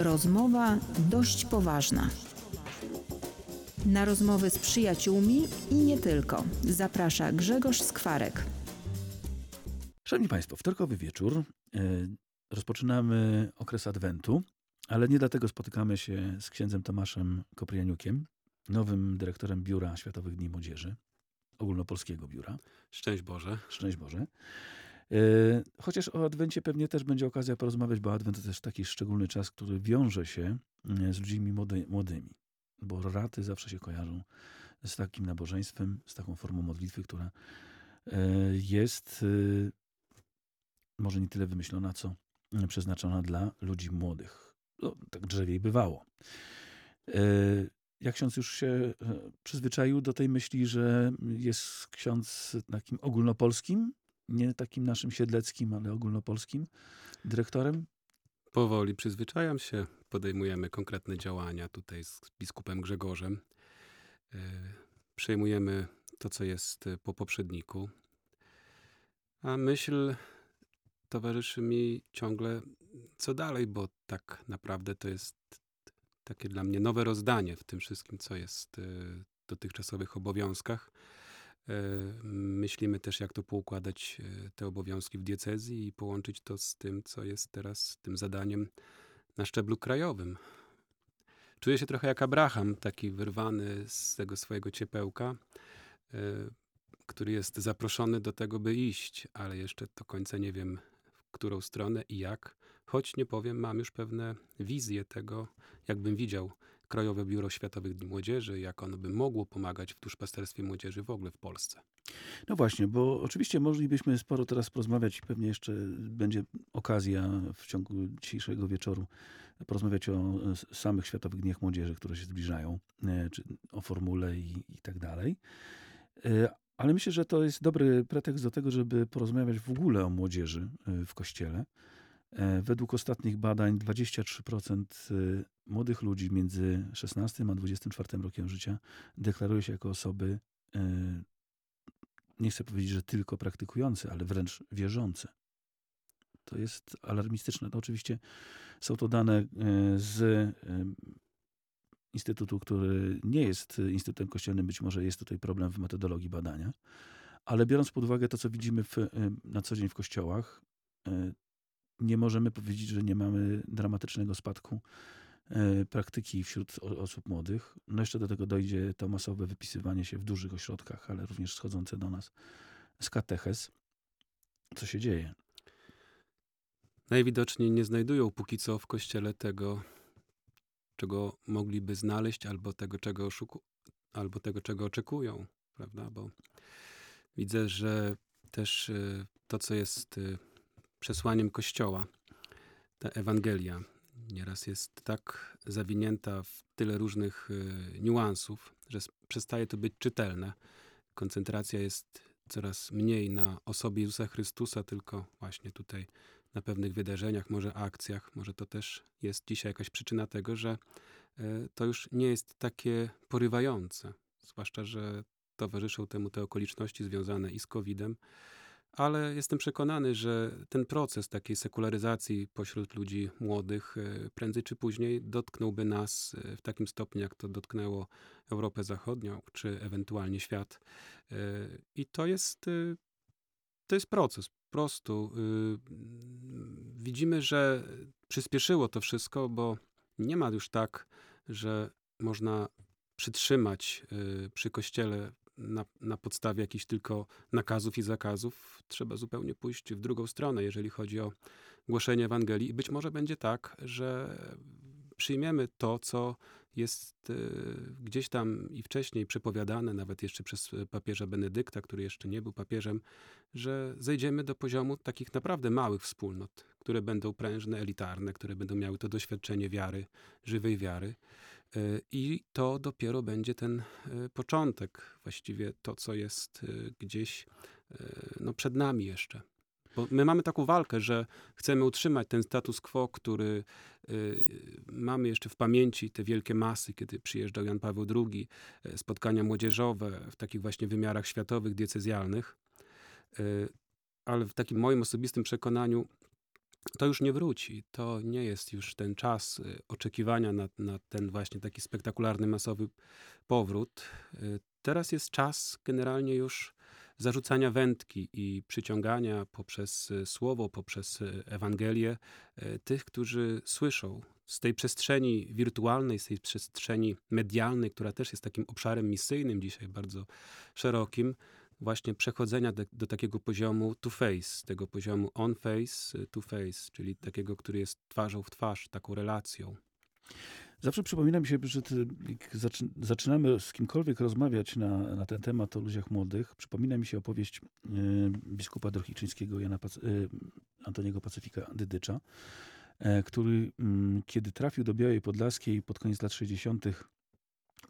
Rozmowa dość poważna. Na rozmowy z przyjaciółmi i nie tylko zaprasza Grzegorz Skwarek. Szanowni Państwo, wtorkowy wieczór. E, rozpoczynamy okres Adwentu, ale nie dlatego spotykamy się z księdzem Tomaszem Koprianiukiem, nowym dyrektorem Biura Światowych Dni Młodzieży, ogólnopolskiego biura. Szczęść Boże. Szczęść Boże. E, chociaż o Adwencie pewnie też będzie okazja porozmawiać, bo Adwent to też taki szczególny czas, który wiąże się e, z ludźmi młody, młodymi. Bo raty zawsze się kojarzą z takim nabożeństwem, z taką formą modlitwy, która jest może nie tyle wymyślona, co przeznaczona dla ludzi młodych. No, tak drzewiej bywało. E, jak ksiądz już się e, przyzwyczaił do tej myśli, że jest ksiądz takim ogólnopolskim, nie takim naszym siedleckim, ale ogólnopolskim dyrektorem? Powoli przyzwyczajam się. Podejmujemy konkretne działania tutaj z biskupem Grzegorzem. E, przejmujemy to, co jest po poprzedniku. A myśl towarzyszy mi ciągle co dalej, bo tak naprawdę to jest takie dla mnie nowe rozdanie w tym wszystkim, co jest e, w dotychczasowych obowiązkach. E, myślimy też, jak to poukładać e, te obowiązki w diecezji i połączyć to z tym, co jest teraz tym zadaniem na szczeblu krajowym. Czuję się trochę jak Abraham, taki wyrwany z tego swojego ciepełka, który jest zaproszony do tego, by iść, ale jeszcze do końca nie wiem, którą stronę i jak, choć nie powiem, mam już pewne wizje tego, jakbym widział Krajowe Biuro Światowych Dni Młodzieży, jak ono by mogło pomagać w duszpasterstwie młodzieży w ogóle w Polsce. No właśnie, bo oczywiście moglibyśmy sporo teraz porozmawiać i pewnie jeszcze będzie okazja w ciągu dzisiejszego wieczoru porozmawiać o samych Światowych Dniach Młodzieży, które się zbliżają, e, czy o formule i, i tak dalej. E, ale myślę, że to jest dobry pretekst do tego, żeby porozmawiać w ogóle o młodzieży y, w kościele. E, według ostatnich badań 23% y, młodych ludzi między 16 a 24 rokiem życia deklaruje się jako osoby, y, nie chcę powiedzieć, że tylko praktykujące, ale wręcz wierzące. To jest alarmistyczne. No oczywiście są to dane z instytutu, który nie jest instytutem kościelnym, być może jest tutaj problem w metodologii badania, ale biorąc pod uwagę to, co widzimy w, na co dzień w kościołach, e, nie możemy powiedzieć, że nie mamy dramatycznego spadku e, praktyki wśród osób młodych. No jeszcze do tego dojdzie to masowe wypisywanie się w dużych ośrodkach, ale również schodzące do nas z kateches. Co się dzieje? Najwidoczniej nie znajdują póki co w kościele tego, czego mogliby znaleźć, albo tego, czego, oszuku, albo tego, czego oczekują, prawda? Bo widzę, że też y, to, co jest y, przesłaniem Kościoła, ta Ewangelia, nieraz jest tak zawinięta w tyle różnych y, niuansów, że przestaje to być czytelne. Koncentracja jest coraz mniej na osobie Jezusa Chrystusa, tylko właśnie tutaj na pewnych wydarzeniach, może akcjach. Może to też jest dzisiaj jakaś przyczyna tego, że e, to już nie jest takie porywające. Zwłaszcza, że towarzyszą temu te okoliczności związane i z COVID-em. Ale jestem przekonany, że ten proces takiej sekularyzacji pośród ludzi młodych e, prędzej czy później dotknąłby nas e, w takim stopniu, jak to dotknęło Europę Zachodnią, czy ewentualnie świat. I to jest, to jest proces prostu y, widzimy, że przyspieszyło to wszystko, bo nie ma już tak, że można przytrzymać przy kościele na, na podstawie jakichś tylko nakazów i zakazów. Trzeba zupełnie pójść w drugą stronę, jeżeli chodzi o głoszenie Ewangelii. I być może będzie tak, że przyjmiemy to, co jest e, gdzieś tam i wcześniej przepowiadane, nawet jeszcze przez papieża Benedykta, który jeszcze nie był papieżem, że zejdziemy do poziomu takich naprawdę małych wspólnot, które będą prężne, elitarne, które będą miały to doświadczenie wiary, żywej wiary. E, I to dopiero będzie ten e, początek, właściwie to, co jest gdzieś no, przed nami jeszcze. Bo my mamy taką walkę, że chcemy utrzymać ten status quo, który y, mamy jeszcze w pamięci, te wielkie masy, kiedy przyjeżdżał Jan Paweł II, y, spotkania młodzieżowe w takich właśnie wymiarach światowych, diecezjalnych. Y, ale w takim moim osobistym przekonaniu to już nie wróci. To nie jest już ten czas y, oczekiwania na, na ten właśnie taki spektakularny, masowy powrót. Y, Teraz jest czas generalnie już zarzucania wędki i przyciągania poprzez y, słowo, poprzez Ewangelię tych, którzy słyszą z tej przestrzeni wirtualnej, z tej przestrzeni medialnej, która też jest takim obszarem misyjnym dzisiaj bardzo szerokim, właśnie przechodzenia do, do takiego poziomu to face, tego poziomu on face y, to face, czyli takiego, który jest twarzą w twarz, taką relacją. Zawsze przypomina mi się, że jak zaczy, zaczynamy z kimkolwiek rozmawiać na, na ten temat o ludziach młodych, przypomina mi się opowieść y, biskupa drohiczyńskiego Jana Pac, y, Antoniego Pacyfika Dydycza, y, który mm, kiedy trafił do Białej Podlaskiej pod koniec lat 60.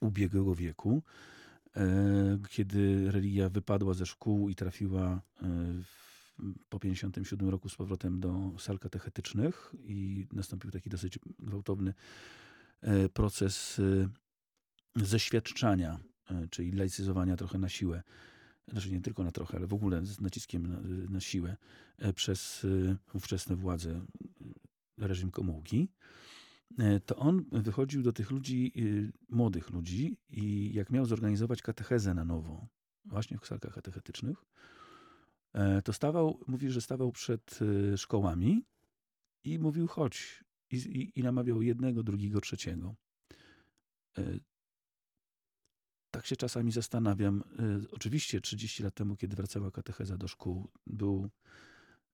ubiegłego wieku, e, kiedy religia wypadła ze szkół i trafiła e, w, po 57 roku z powrotem do sal katechetycznych i nastąpił taki dosyć gwałtowny e, proces e, zeświadczania, e, czyli laicyzowania trochę na siłę, znaczy nie tylko na trochę, ale w ogóle z naciskiem na, na siłę e, przez e, ówczesne władze, e, reżim Gomułki, e, to on wychodził do tych ludzi, e, młodych ludzi i jak miał zorganizować katechezę na nowo, właśnie w salkach katechetycznych, e, to stawał, mówi, że stawał przed e, szkołami i mówił chodź i, i, i namawiał jednego, drugiego, trzeciego. E, Tak się czasami zastanawiam. E, Oczywiście 30 lat temu, kiedy wracała katecheza do szkół, był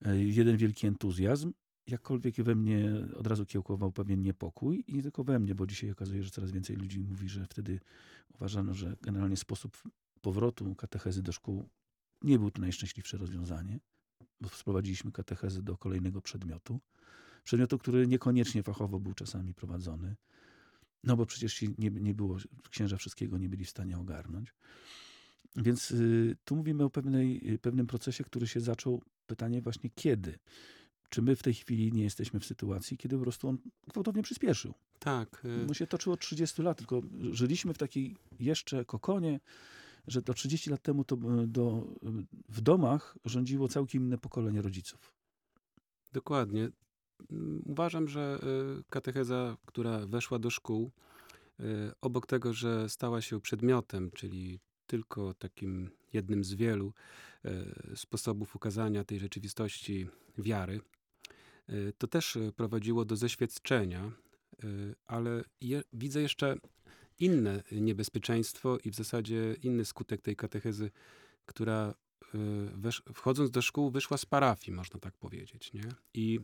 e, jeden wielki entuzjazm. Jakkolwiek we mnie od razu kiełkował pewien niepokój i nie tylko we mnie, bo dzisiaj okazuje, że coraz więcej ludzi mówi, że wtedy uważano, że generalnie sposób powrotu katechezy do szkół nie był to najszczęśliwsze rozwiązanie, bo sprowadziliśmy katechezę do kolejnego przedmiotu. Przedmiotu, który niekoniecznie fachowo był czasami prowadzony. No bo przecież nie, nie było, księża wszystkiego nie byli w stanie ogarnąć. Więc y, tu mówimy o pewnej, y, pewnym procesie, który się zaczął. Pytanie właśnie kiedy? Czy my w tej chwili nie jesteśmy w sytuacji, kiedy po prostu on gwałtownie przyspieszył? Tak, y, No się toczyło od 30 lat, tylko żyliśmy w takiej jeszcze kokonie, że do 30 lat temu to y, do, y, w domach rządziło całkiem inne pokolenie rodziców. Dokładnie. Mm, Uważam, że katecheza, która weszła do szkół, obok tego, że stała się przedmiotem, czyli tylko takim jednym z wielu sposobów ukazania tej rzeczywistości wiary, to też y, prowadziło do zeświadczenia, y, ale je, widzę jeszcze inne niebezpieczeństwo i w zasadzie inny skutek tej katechezy, która y, wesz, wchodząc do szkół wyszła z parafii, można tak powiedzieć. Nie? I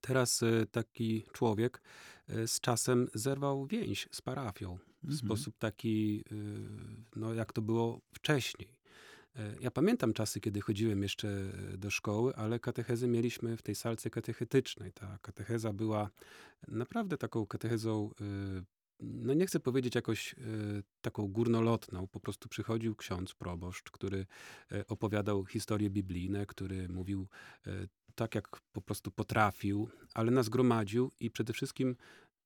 teraz y, taki człowiek y, z czasem zerwał więź z parafią w Mhm. sposób taki, y, no jak to było wcześniej. Y, Ja pamiętam czasy, kiedy chodziłem jeszcze do szkoły, ale katechezy mieliśmy w tej salce katechetycznej. Ta katecheza była naprawdę taką katechezą, y, no nie chcę powiedzieć jakoś y, taką górnolotną. Po prostu przychodził ksiądz proboszcz, który opowiadał historie biblijne, który mówił tak, jak po prostu potrafił, ale nas gromadził i przede wszystkim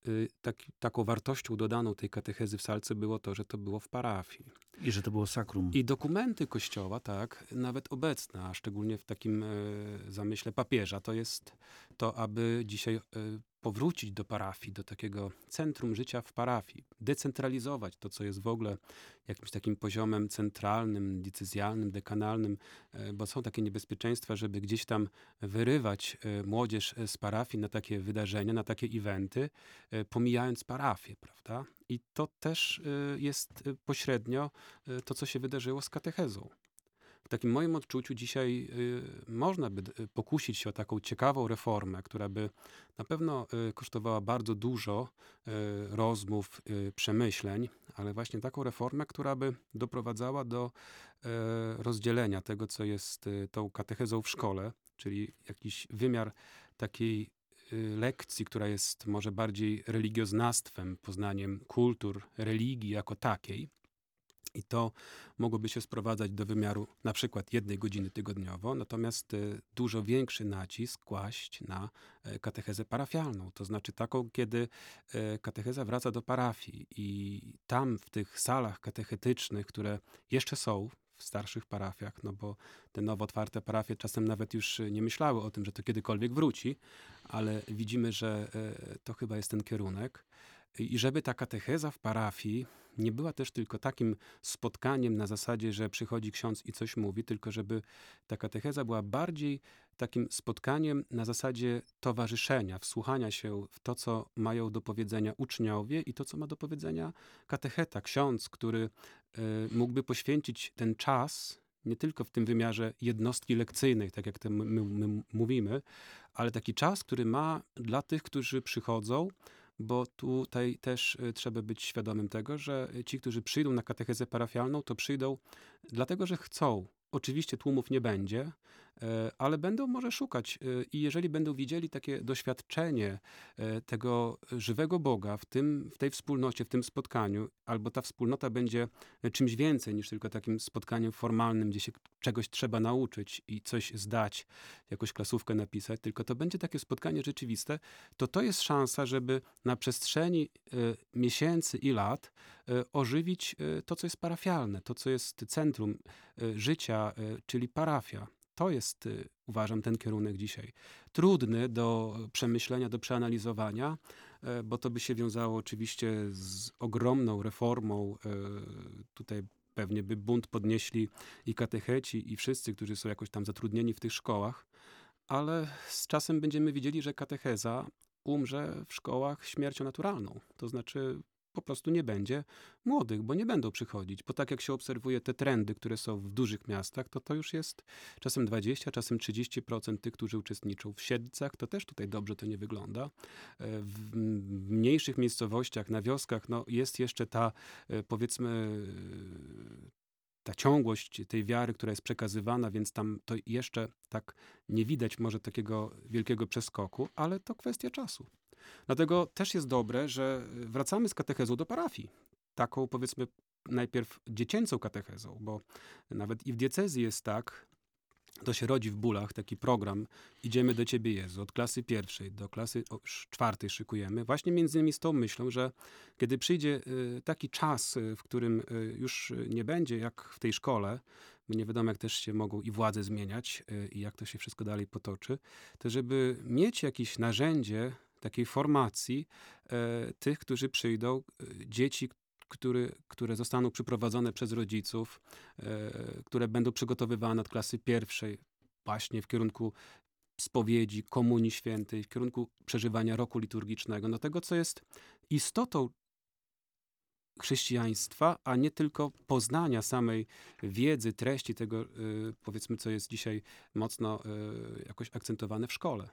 y, taki, taką wartością dodaną tej katechezy w salce było to, że to było w parafii. I że to było sakrum. I dokumenty kościoła, tak, nawet obecne, a szczególnie w takim e, zamyśle papieża, to jest to, aby dzisiaj e, powrócić do parafii, do takiego centrum życia w parafii, decentralizować to, co jest w ogóle jakimś takim poziomem centralnym, decyzjalnym, dekanalnym, e, bo są takie niebezpieczeństwa, żeby gdzieś tam wyrywać e, młodzież z parafii na takie wydarzenia, na takie eventy, e, pomijając parafię, prawda? I to też e, jest e, pośrednio e, to, co się wydarzyło z katechezą. W takim moim odczuciu dzisiaj y, można by y, pokusić się o taką ciekawą reformę, która by na pewno y, kosztowała bardzo dużo rozmów, przemyśleń, ale właśnie taką reformę, która by doprowadzała do rozdzielenia tego, co jest tą katechezą w szkole, czyli jakiś wymiar takiej lekcji, która jest może bardziej religioznawstwem, poznaniem kultur, religii jako takiej. I to mogłoby się sprowadzać do wymiaru na przykład jednej godziny tygodniowo, natomiast e, dużo większy nacisk kłaść na e, katechezę parafialną. To znaczy taką, kiedy e, katecheza wraca do parafii i tam w tych salach katechetycznych, które jeszcze są w starszych parafiach, no bo te nowo otwarte parafie czasem nawet już nie myślały o tym, że to kiedykolwiek wróci, ale widzimy, że to chyba jest ten kierunek. I żeby ta katecheza w parafii nie była też tylko takim spotkaniem na zasadzie, że przychodzi ksiądz i coś mówi, tylko żeby ta katecheza była bardziej takim spotkaniem na zasadzie towarzyszenia, wsłuchania się w to, co mają do powiedzenia uczniowie i to, co ma do powiedzenia katecheta, ksiądz, który y, mógłby poświęcić ten czas nie tylko w tym wymiarze jednostki lekcyjnej, tak jak my, my mówimy, ale taki czas, który ma dla tych, którzy przychodzą, bo tutaj też y, trzeba być świadomym tego, że ci, którzy przyjdą na katechezę parafialną, to przyjdą dlatego, że chcą. Oczywiście tłumów nie będzie, ale będą może szukać e, i jeżeli będą widzieli takie doświadczenie e, tego żywego Boga w, tym, w tej wspólnocie, w tym spotkaniu, albo ta wspólnota będzie czymś więcej niż tylko takim spotkaniem formalnym, gdzie się czegoś trzeba nauczyć i coś zdać, jakąś klasówkę napisać, tylko to będzie takie spotkanie rzeczywiste, to to jest szansa, żeby na przestrzeni miesięcy i lat ożywić to, co jest parafialne, to, co jest centrum życia, czyli parafia. To jest, y, uważam, ten kierunek dzisiaj. Trudny do przemyślenia, do przeanalizowania, e, bo to by się wiązało oczywiście z ogromną reformą. E, tutaj pewnie by bunt podnieśli i katecheci, i wszyscy, którzy są jakoś tam zatrudnieni w tych szkołach, ale z czasem będziemy widzieli, że katecheza umrze w szkołach śmiercią naturalną. To znaczy po prostu nie będzie młodych, bo nie będą przychodzić. Bo tak jak się obserwuje te trendy, które są w dużych miastach, to to już jest czasem 20, czasem 30% tych, którzy uczestniczą w siedlcach. To też tutaj dobrze to nie wygląda. E, w mniejszych miejscowościach, na wioskach, no jest jeszcze ta, e, powiedzmy, ta ciągłość tej wiary, która jest przekazywana, więc tam to jeszcze tak nie widać może takiego wielkiego przeskoku, ale to kwestia czasu. Dlatego też jest dobre, że wracamy z katechezą do parafii. Taką powiedzmy najpierw dziecięcą katechezą, bo nawet i w diecezji jest tak, to się rodzi w bólach taki program Idziemy do Ciebie Jezu, od klasy pierwszej do klasy czwartej szykujemy, właśnie między innymi z tą myślą, że kiedy przyjdzie y, taki czas, y, w którym y, już nie będzie jak w tej szkole, bo nie wiadomo jak też się mogą i władze zmieniać i jak to się wszystko dalej potoczy, to żeby mieć jakieś narzędzie takiej formacji e, tych, którzy przyjdą, e, dzieci, który, które zostaną przyprowadzone przez rodziców, e, które będą przygotowywane od klasy pierwszej właśnie w kierunku spowiedzi, komunii świętej, w kierunku przeżywania roku liturgicznego, no tego, co jest istotą chrześcijaństwa, a nie tylko poznania samej wiedzy, treści tego, powiedzmy, co jest dzisiaj mocno jakoś akcentowane w szkole.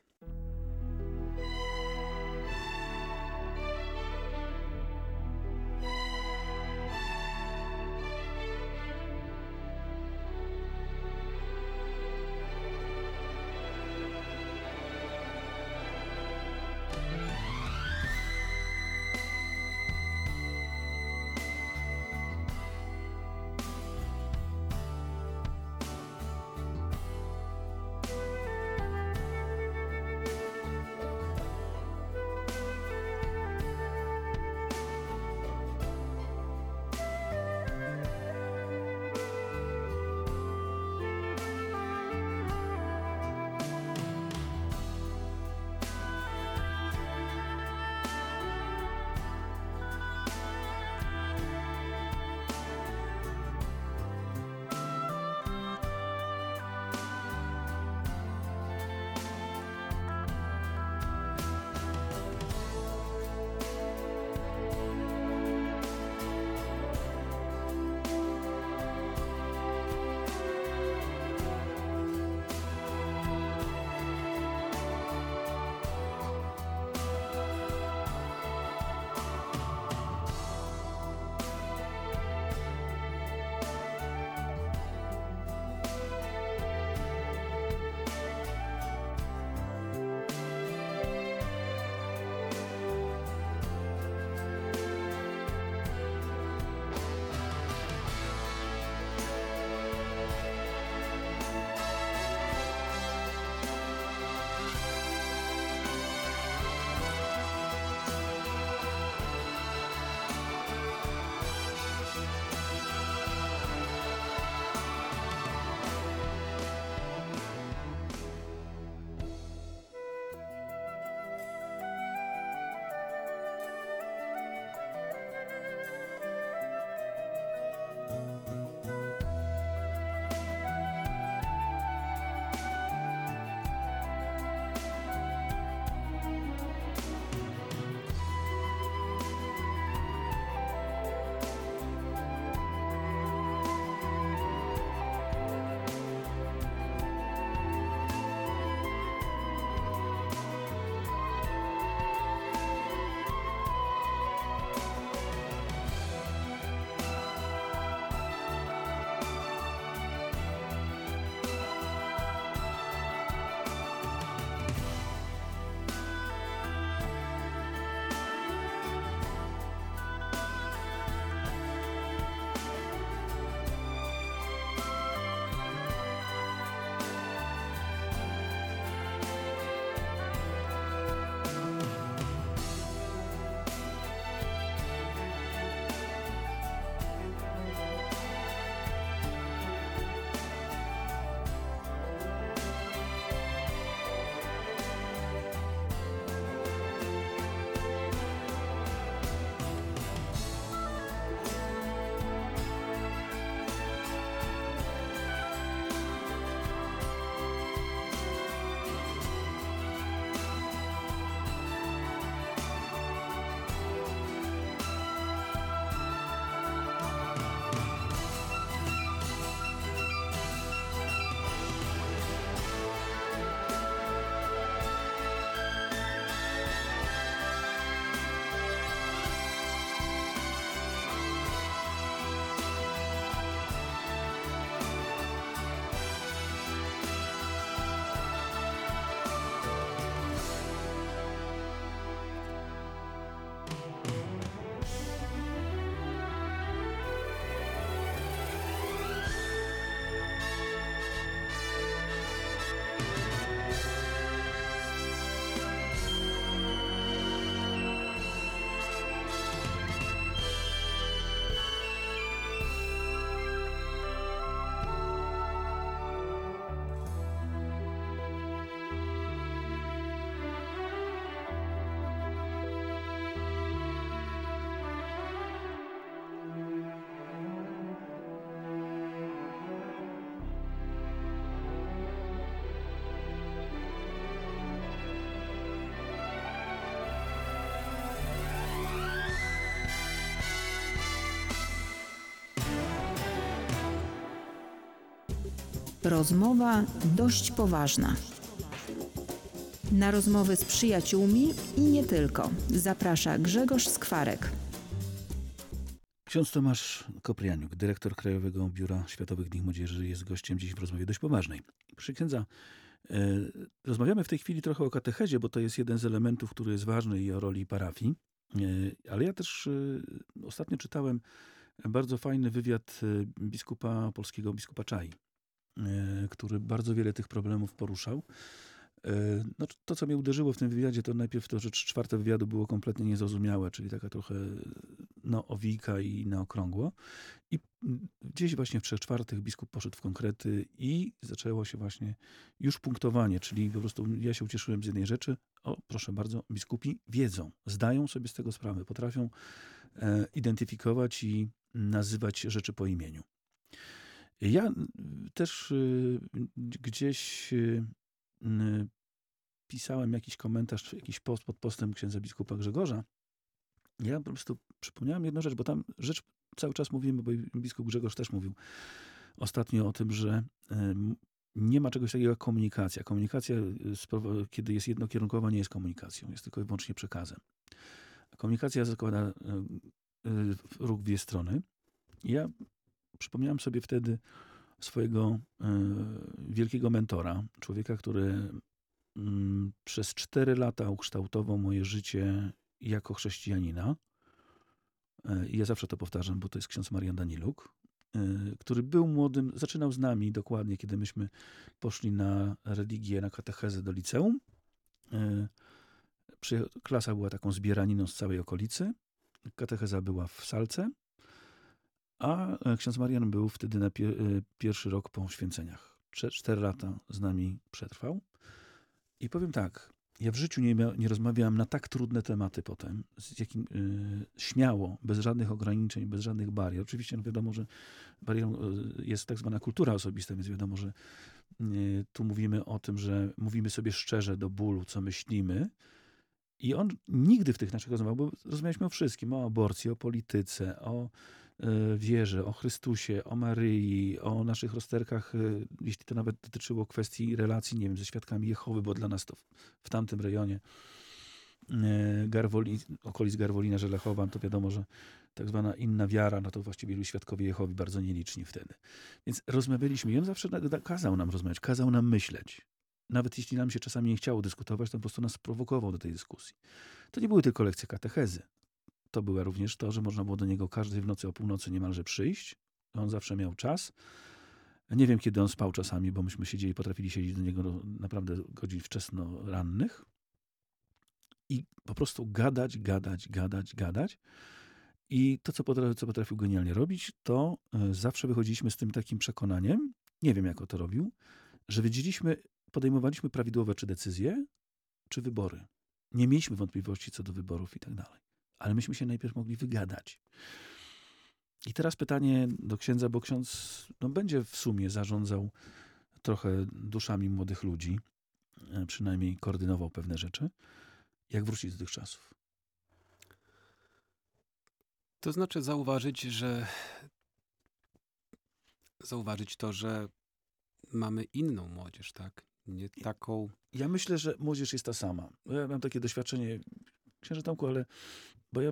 Rozmowa dość poważna. Na rozmowy z przyjaciółmi i nie tylko. Zaprasza Grzegorz Skwarek. Ksiądz Tomasz Koprianiuk, dyrektor Krajowego Biura Światowych Dni Młodzieży, jest gościem dziś w rozmowie dość poważnej. Przy księdza, e, rozmawiamy w tej chwili trochę o katechezie, bo to jest jeden z elementów, który jest ważny i o roli parafii. E, ale ja też e, ostatnio czytałem bardzo fajny wywiad biskupa polskiego, biskupa Czai, który bardzo wiele tych problemów poruszał. E, No, to, co mnie uderzyło w tym wywiadzie, to najpierw to, że czwarte wywiadu było kompletnie niezrozumiałe, czyli taka trochę no, owijka i na okrągło. I mm, gdzieś właśnie w trzech czwartych biskup poszedł w konkrety i zaczęło się właśnie już punktowanie, czyli po prostu ja się ucieszyłem z jednej rzeczy. O, proszę bardzo, biskupi wiedzą, zdają sobie z tego sprawę, potrafią e, identyfikować i nazywać rzeczy po imieniu. Ja też y, gdzieś y, pisałem jakiś komentarz, jakiś post pod postem księdza biskupa Grzegorza. Ja po prostu przypomniałem jedną rzecz, bo tam rzecz cały czas mówimy, bo biskup Grzegorz też mówił ostatnio o tym, że em, nie ma czegoś takiego jak komunikacja. Komunikacja, y, kiedy jest jednokierunkowa, nie jest komunikacją, jest tylko i wyłącznie przekazem. Komunikacja zakłada y, y, ruch w dwie strony. Ja przypomniałem sobie wtedy swojego y, wielkiego mentora, człowieka, który mm, przez cztery lata ukształtował moje życie jako chrześcijanina. E, I ja zawsze to powtarzam, bo to jest ksiądz Marian Daniluk, e, który był młodym, zaczynał z nami dokładnie, kiedy myśmy poszli na religię, na katechezę do liceum. E, Klasa była taką zbieraniną z całej okolicy. Katecheza była w salce, a e, ksiądz Marian był wtedy na e, pierwszy rok po święceniach. Cztery lata z nami przetrwał. I powiem tak, ja w życiu nie, nie na tak trudne tematy potem, z jakim y, śmiało, bez żadnych ograniczeń, bez żadnych barier. Oczywiście no wiadomo, że barierą jest tak zwana kultura osobista, więc wiadomo, że tu mówimy o tym, że mówimy sobie szczerze do bólu, co myślimy. I on nigdy w tych naszych rozmowach, bo rozmawialiśmy o wszystkim, o aborcji, o polityce, o wierze, o Chrystusie, o Maryi, o naszych rozterkach, y, jeśli to nawet dotyczyło kwestii relacji, nie wiem, ze świadkami Jehowy, bo dla nas to w, tamtym rejonie y, Garwoli, okolic Garwolina, Żelechowa, to wiadomo, że tak zwana inna wiara, no to właściwie byli świadkowie Jehowi bardzo nieliczni wtedy. Więc rozmawialiśmy i on zawsze kazał nam rozmawiać, kazał nam myśleć. Nawet jeśli nam się czasami nie chciało dyskutować, to po prostu nas prowokował do tej dyskusji. To nie były tylko lekcje katechezy. To było również to, że można było do niego każdej w nocy o północy niemalże przyjść. On zawsze miał czas. Nie wiem, kiedy on spał czasami, bo myśmy siedzieli, potrafili siedzieć do niego naprawdę godzin wczesno rannych. I po prostu gadać, gadać, gadać, gadać. I to, co potrafił, co potrafił genialnie robić, to e, zawsze wychodziliśmy z tym takim przekonaniem, nie wiem jak on to robił, że wiedzieliśmy, podejmowaliśmy prawidłowe czy decyzje, czy wybory. Nie mieliśmy wątpliwości co do wyborów i tak dalej. Ale myśmy się najpierw mogli wygadać. I teraz pytanie do księdza, bo ksiądz no, będzie w sumie zarządzał trochę duszami młodych ludzi, e, przynajmniej koordynował pewne rzeczy. Jak wrócić do tych czasów? To znaczy zauważyć, że zauważyć to, że mamy inną młodzież, tak? Nie taką. Ja myślę, że młodzież jest ta sama. Ja mam takie doświadczenie, księże Tomku, ale bo ja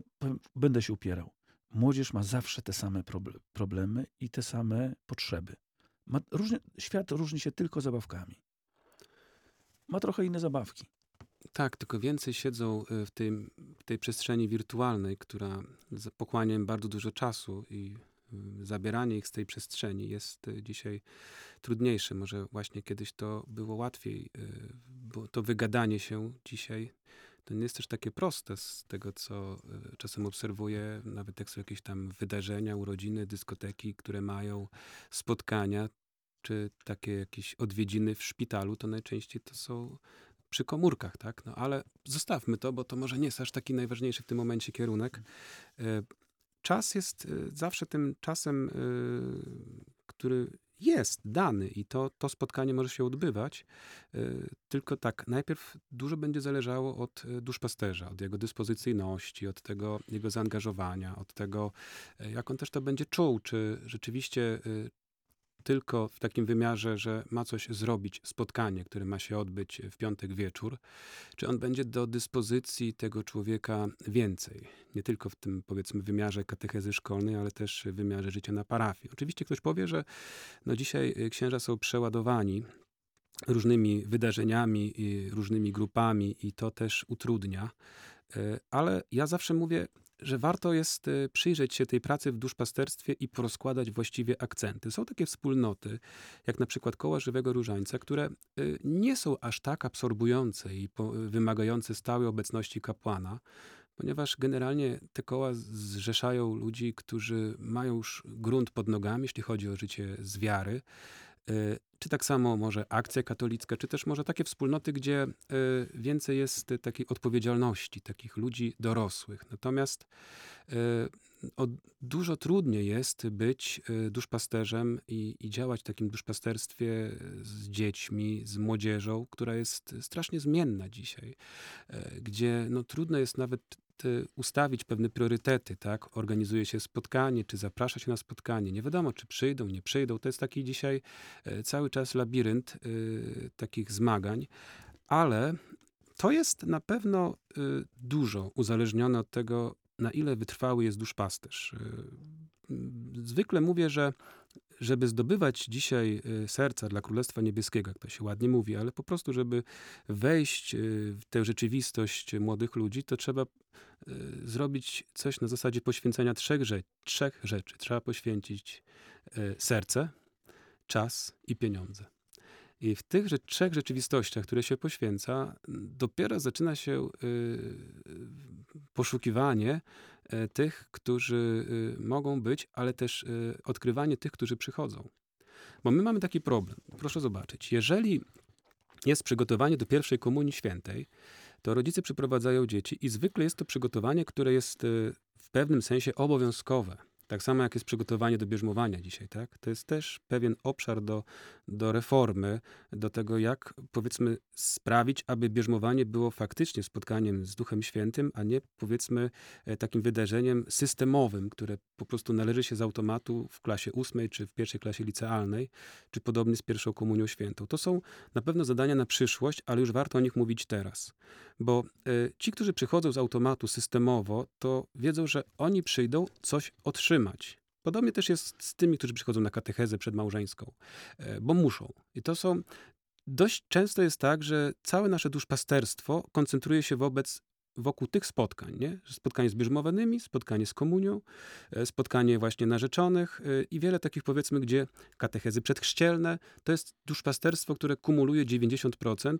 będę się upierał. Młodzież ma zawsze te same proble- problemy i te same potrzeby. Ma różnie, świat różni się tylko zabawkami. Ma trochę inne zabawki. Tak, tylko więcej siedzą y, w, w tej przestrzeni wirtualnej, która pochłania im bardzo dużo czasu i y, zabieranie ich z tej przestrzeni jest y, dzisiaj trudniejsze. Może właśnie kiedyś to było łatwiej, bo to wygadanie się dzisiaj to nie jest też takie proste z tego, co y, czasem obserwuję, nawet jak są jakieś tam wydarzenia, urodziny, dyskoteki, które mają spotkania, czy takie jakieś odwiedziny w szpitalu, to najczęściej to są przy komórkach, tak? No ale zostawmy to, bo to może nie jest aż taki najważniejszy w tym momencie kierunek. E, Czas jest e, zawsze tym czasem, e, który jest dany i to, to spotkanie może się odbywać. E, Tylko tak, najpierw dużo będzie zależało od e, duszpasterza, od jego dyspozycyjności, od tego jego zaangażowania, od tego, e, jak on też to będzie czuł, czy rzeczywiście tylko w takim wymiarze, że ma coś zrobić, spotkanie, które ma się odbyć w piątek wieczór, czy on będzie do dyspozycji tego człowieka więcej. Nie tylko w tym, powiedzmy, wymiarze katechezy szkolnej, ale też w wymiarze życia na parafii. Oczywiście ktoś powie, że no dzisiaj y, księża są przeładowani różnymi wydarzeniami, różnymi grupami i to też utrudnia. Y, Ale ja zawsze mówię, że warto jest y, przyjrzeć się tej pracy w duszpasterstwie i porozkładać właściwie akcenty. Są takie wspólnoty, jak na przykład Koła Żywego Różańca, które y, nie są aż tak absorbujące i po- wymagające stałej obecności kapłana, ponieważ generalnie te koła zrzeszają ludzi, którzy mają już grunt pod nogami, jeśli chodzi o życie z wiary. Y, Czy tak samo może akcja katolicka, czy też może takie wspólnoty, gdzie y, więcej jest takiej odpowiedzialności, takich ludzi dorosłych. Natomiast y, dużo trudniej jest być duszpasterzem i, i działać w takim duszpasterstwie z dziećmi, z młodzieżą, która jest strasznie zmienna dzisiaj, gdzie no, trudno jest nawet ustawić pewne priorytety, tak? Organizuje się spotkanie, czy zaprasza się na spotkanie. Nie wiadomo, czy przyjdą, nie przyjdą. To jest taki dzisiaj e, cały czas labirynt y, takich zmagań, ale to jest na pewno y, dużo uzależnione od tego, na ile wytrwały jest duszpasterz. Y, Zwykle mówię, że żeby zdobywać dzisiaj y, serca dla Królestwa Niebieskiego, jak to się ładnie mówi, ale po prostu, żeby wejść y, w tę rzeczywistość młodych ludzi, to trzeba y, zrobić coś na zasadzie poświęcenia trzech, rze- trzech rzeczy. Trzeba poświęcić serce, czas i pieniądze. I w tych rze- trzech rzeczywistościach, które się poświęca, dopiero zaczyna się y, poszukiwanie e, tych, którzy y, mogą być, ale też y, odkrywanie tych, którzy przychodzą. Bo my mamy taki problem. Proszę zobaczyć, jeżeli jest przygotowanie do pierwszej komunii świętej, to rodzice przyprowadzają dzieci i zwykle jest to przygotowanie, które jest y, w pewnym sensie obowiązkowe. Tak samo jak jest przygotowanie do bierzmowania dzisiaj, tak? To jest też pewien obszar do, do reformy, do tego, jak powiedzmy sprawić, aby bierzmowanie było faktycznie spotkaniem z Duchem Świętym, a nie powiedzmy e, takim wydarzeniem systemowym, które po prostu należy się z automatu w klasie ósmej czy w pierwszej klasie licealnej, czy podobnie z pierwszą komunią świętą. To są na pewno zadania na przyszłość, ale już warto o nich mówić teraz. Bo e, ci, którzy przychodzą z automatu systemowo, to wiedzą, że oni przyjdą coś otrzymać. Podobnie też jest z tymi, którzy przychodzą na katechezę przedmałżeńską, e, bo muszą. I to są. Dość często jest tak, że całe nasze duszpasterstwo koncentruje się wobec wokół tych spotkań, nie? Spotkanie z bierzmowanymi, spotkanie z komunią, e, spotkanie właśnie narzeczonych e, i wiele takich powiedzmy, gdzie katechezy przedchrzcielne, to jest duszpasterstwo, które kumuluje 90%.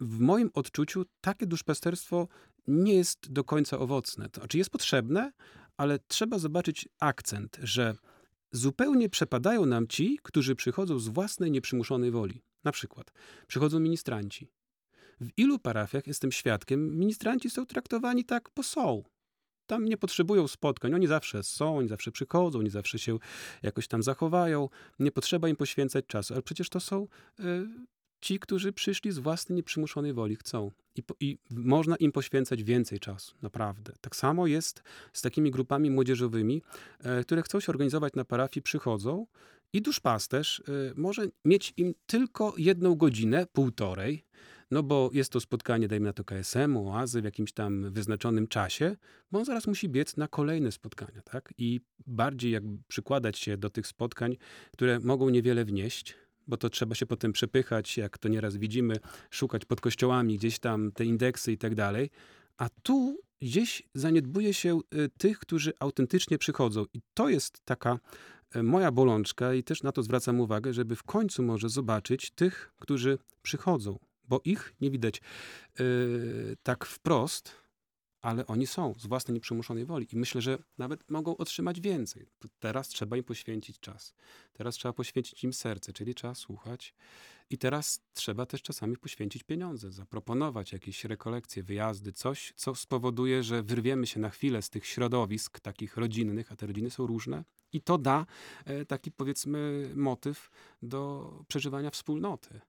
W moim odczuciu takie duszpasterstwo nie jest do końca owocne. To znaczy jest potrzebne, ale trzeba zobaczyć akcent, że zupełnie przepadają nam ci, którzy przychodzą z własnej nieprzymuszonej woli. Na przykład przychodzą ministranci. W ilu parafiach jestem świadkiem, ministranci są traktowani tak, bo są. Tam nie potrzebują spotkań. Oni zawsze są, oni zawsze przychodzą, oni zawsze się jakoś tam zachowają. Nie potrzeba im poświęcać czasu. Ale przecież to są y, ci, którzy przyszli z własnej nieprzymuszonej woli, chcą. I, po, I można im poświęcać więcej czasu, naprawdę. Tak samo jest z takimi grupami młodzieżowymi, e, które chcą się organizować na parafii, przychodzą i duszpasterz e, może mieć im tylko jedną godzinę, półtorej, no bo jest to spotkanie, dajmy na to KSM-u, oazy w jakimś tam wyznaczonym czasie, bo on zaraz musi biec na kolejne spotkania, tak? I bardziej jak przykładać się do tych spotkań, które mogą niewiele wnieść, bo to trzeba się potem przepychać, jak to nieraz widzimy, szukać pod kościołami gdzieś tam te indeksy i tak dalej. A tu gdzieś zaniedbuje się y, tych, którzy autentycznie przychodzą. I to jest taka e, moja bolączka i też na to zwracam uwagę, żeby w końcu może zobaczyć tych, którzy przychodzą, bo ich nie widać yy, tak wprost, ale oni są z własnej nieprzymuszonej woli i myślę, że nawet mogą otrzymać więcej. Teraz trzeba im poświęcić czas. Teraz trzeba poświęcić im serce, czyli trzeba słuchać. I teraz trzeba też czasami poświęcić pieniądze, zaproponować jakieś rekolekcje, wyjazdy, coś, co spowoduje, że wyrwiemy się na chwilę z tych środowisk takich rodzinnych, a te rodziny są różne. I to da e, taki, powiedzmy, motyw do przeżywania wspólnoty.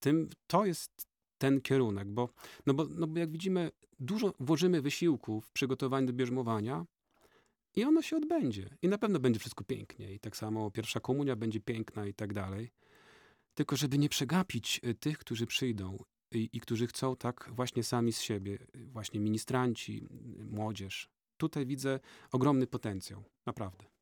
Tym, to jest kierunek, bo, no bo, no bo jak widzimy, dużo włożymy wysiłku w przygotowanie do bierzmowania I ono się odbędzie. I na pewno będzie wszystko pięknie. I tak samo pierwsza komunia będzie piękna i tak dalej. Tylko żeby nie przegapić y, tych, którzy przyjdą i, i którzy chcą tak właśnie sami z siebie, y, właśnie ministranci, młodzież. Tutaj widzę ogromny potencjał. Naprawdę.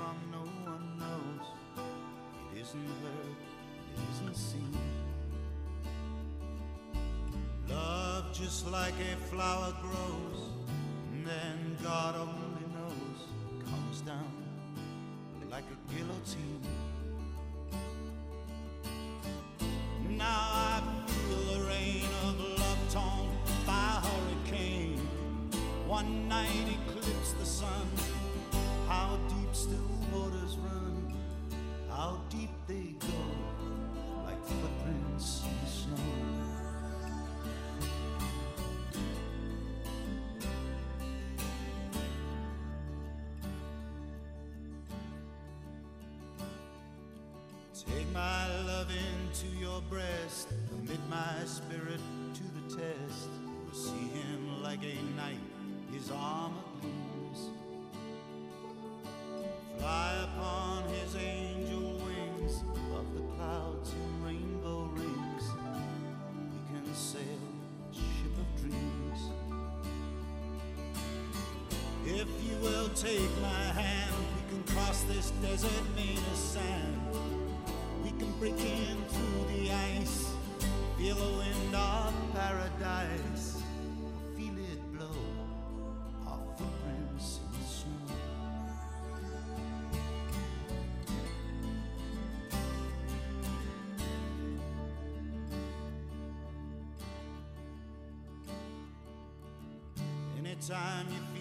From no one knows. It isn't heard, it isn't seen. Love just like a flower grows, and then God only knows, comes down like a guillotine. Now I feel the rain of love torn by a hurricane. One night they go, like footprints in the snow. Take my love into your breast, commit my spirit to the test. You'll see him like a knight, his armor take my hand, we can cross this desert made of sand. We can break in through the ice, feel the wind of paradise, feel it blow, our footprints in the snow. Anytime you feel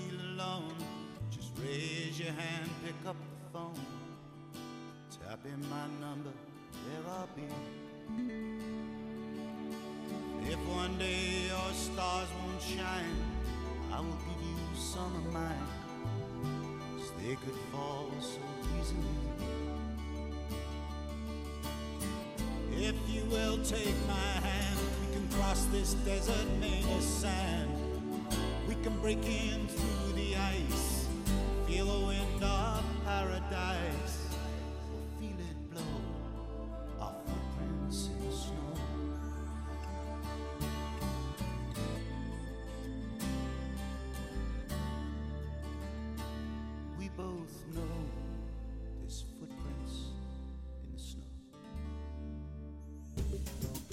raise your hand, pick up the phone. Tap in my number, there I'll be. If one day your stars won't shine, I will give you some of mine. 'cause they could fall so easily. If you will take my hand, we can cross this desert made of sand. We can break in through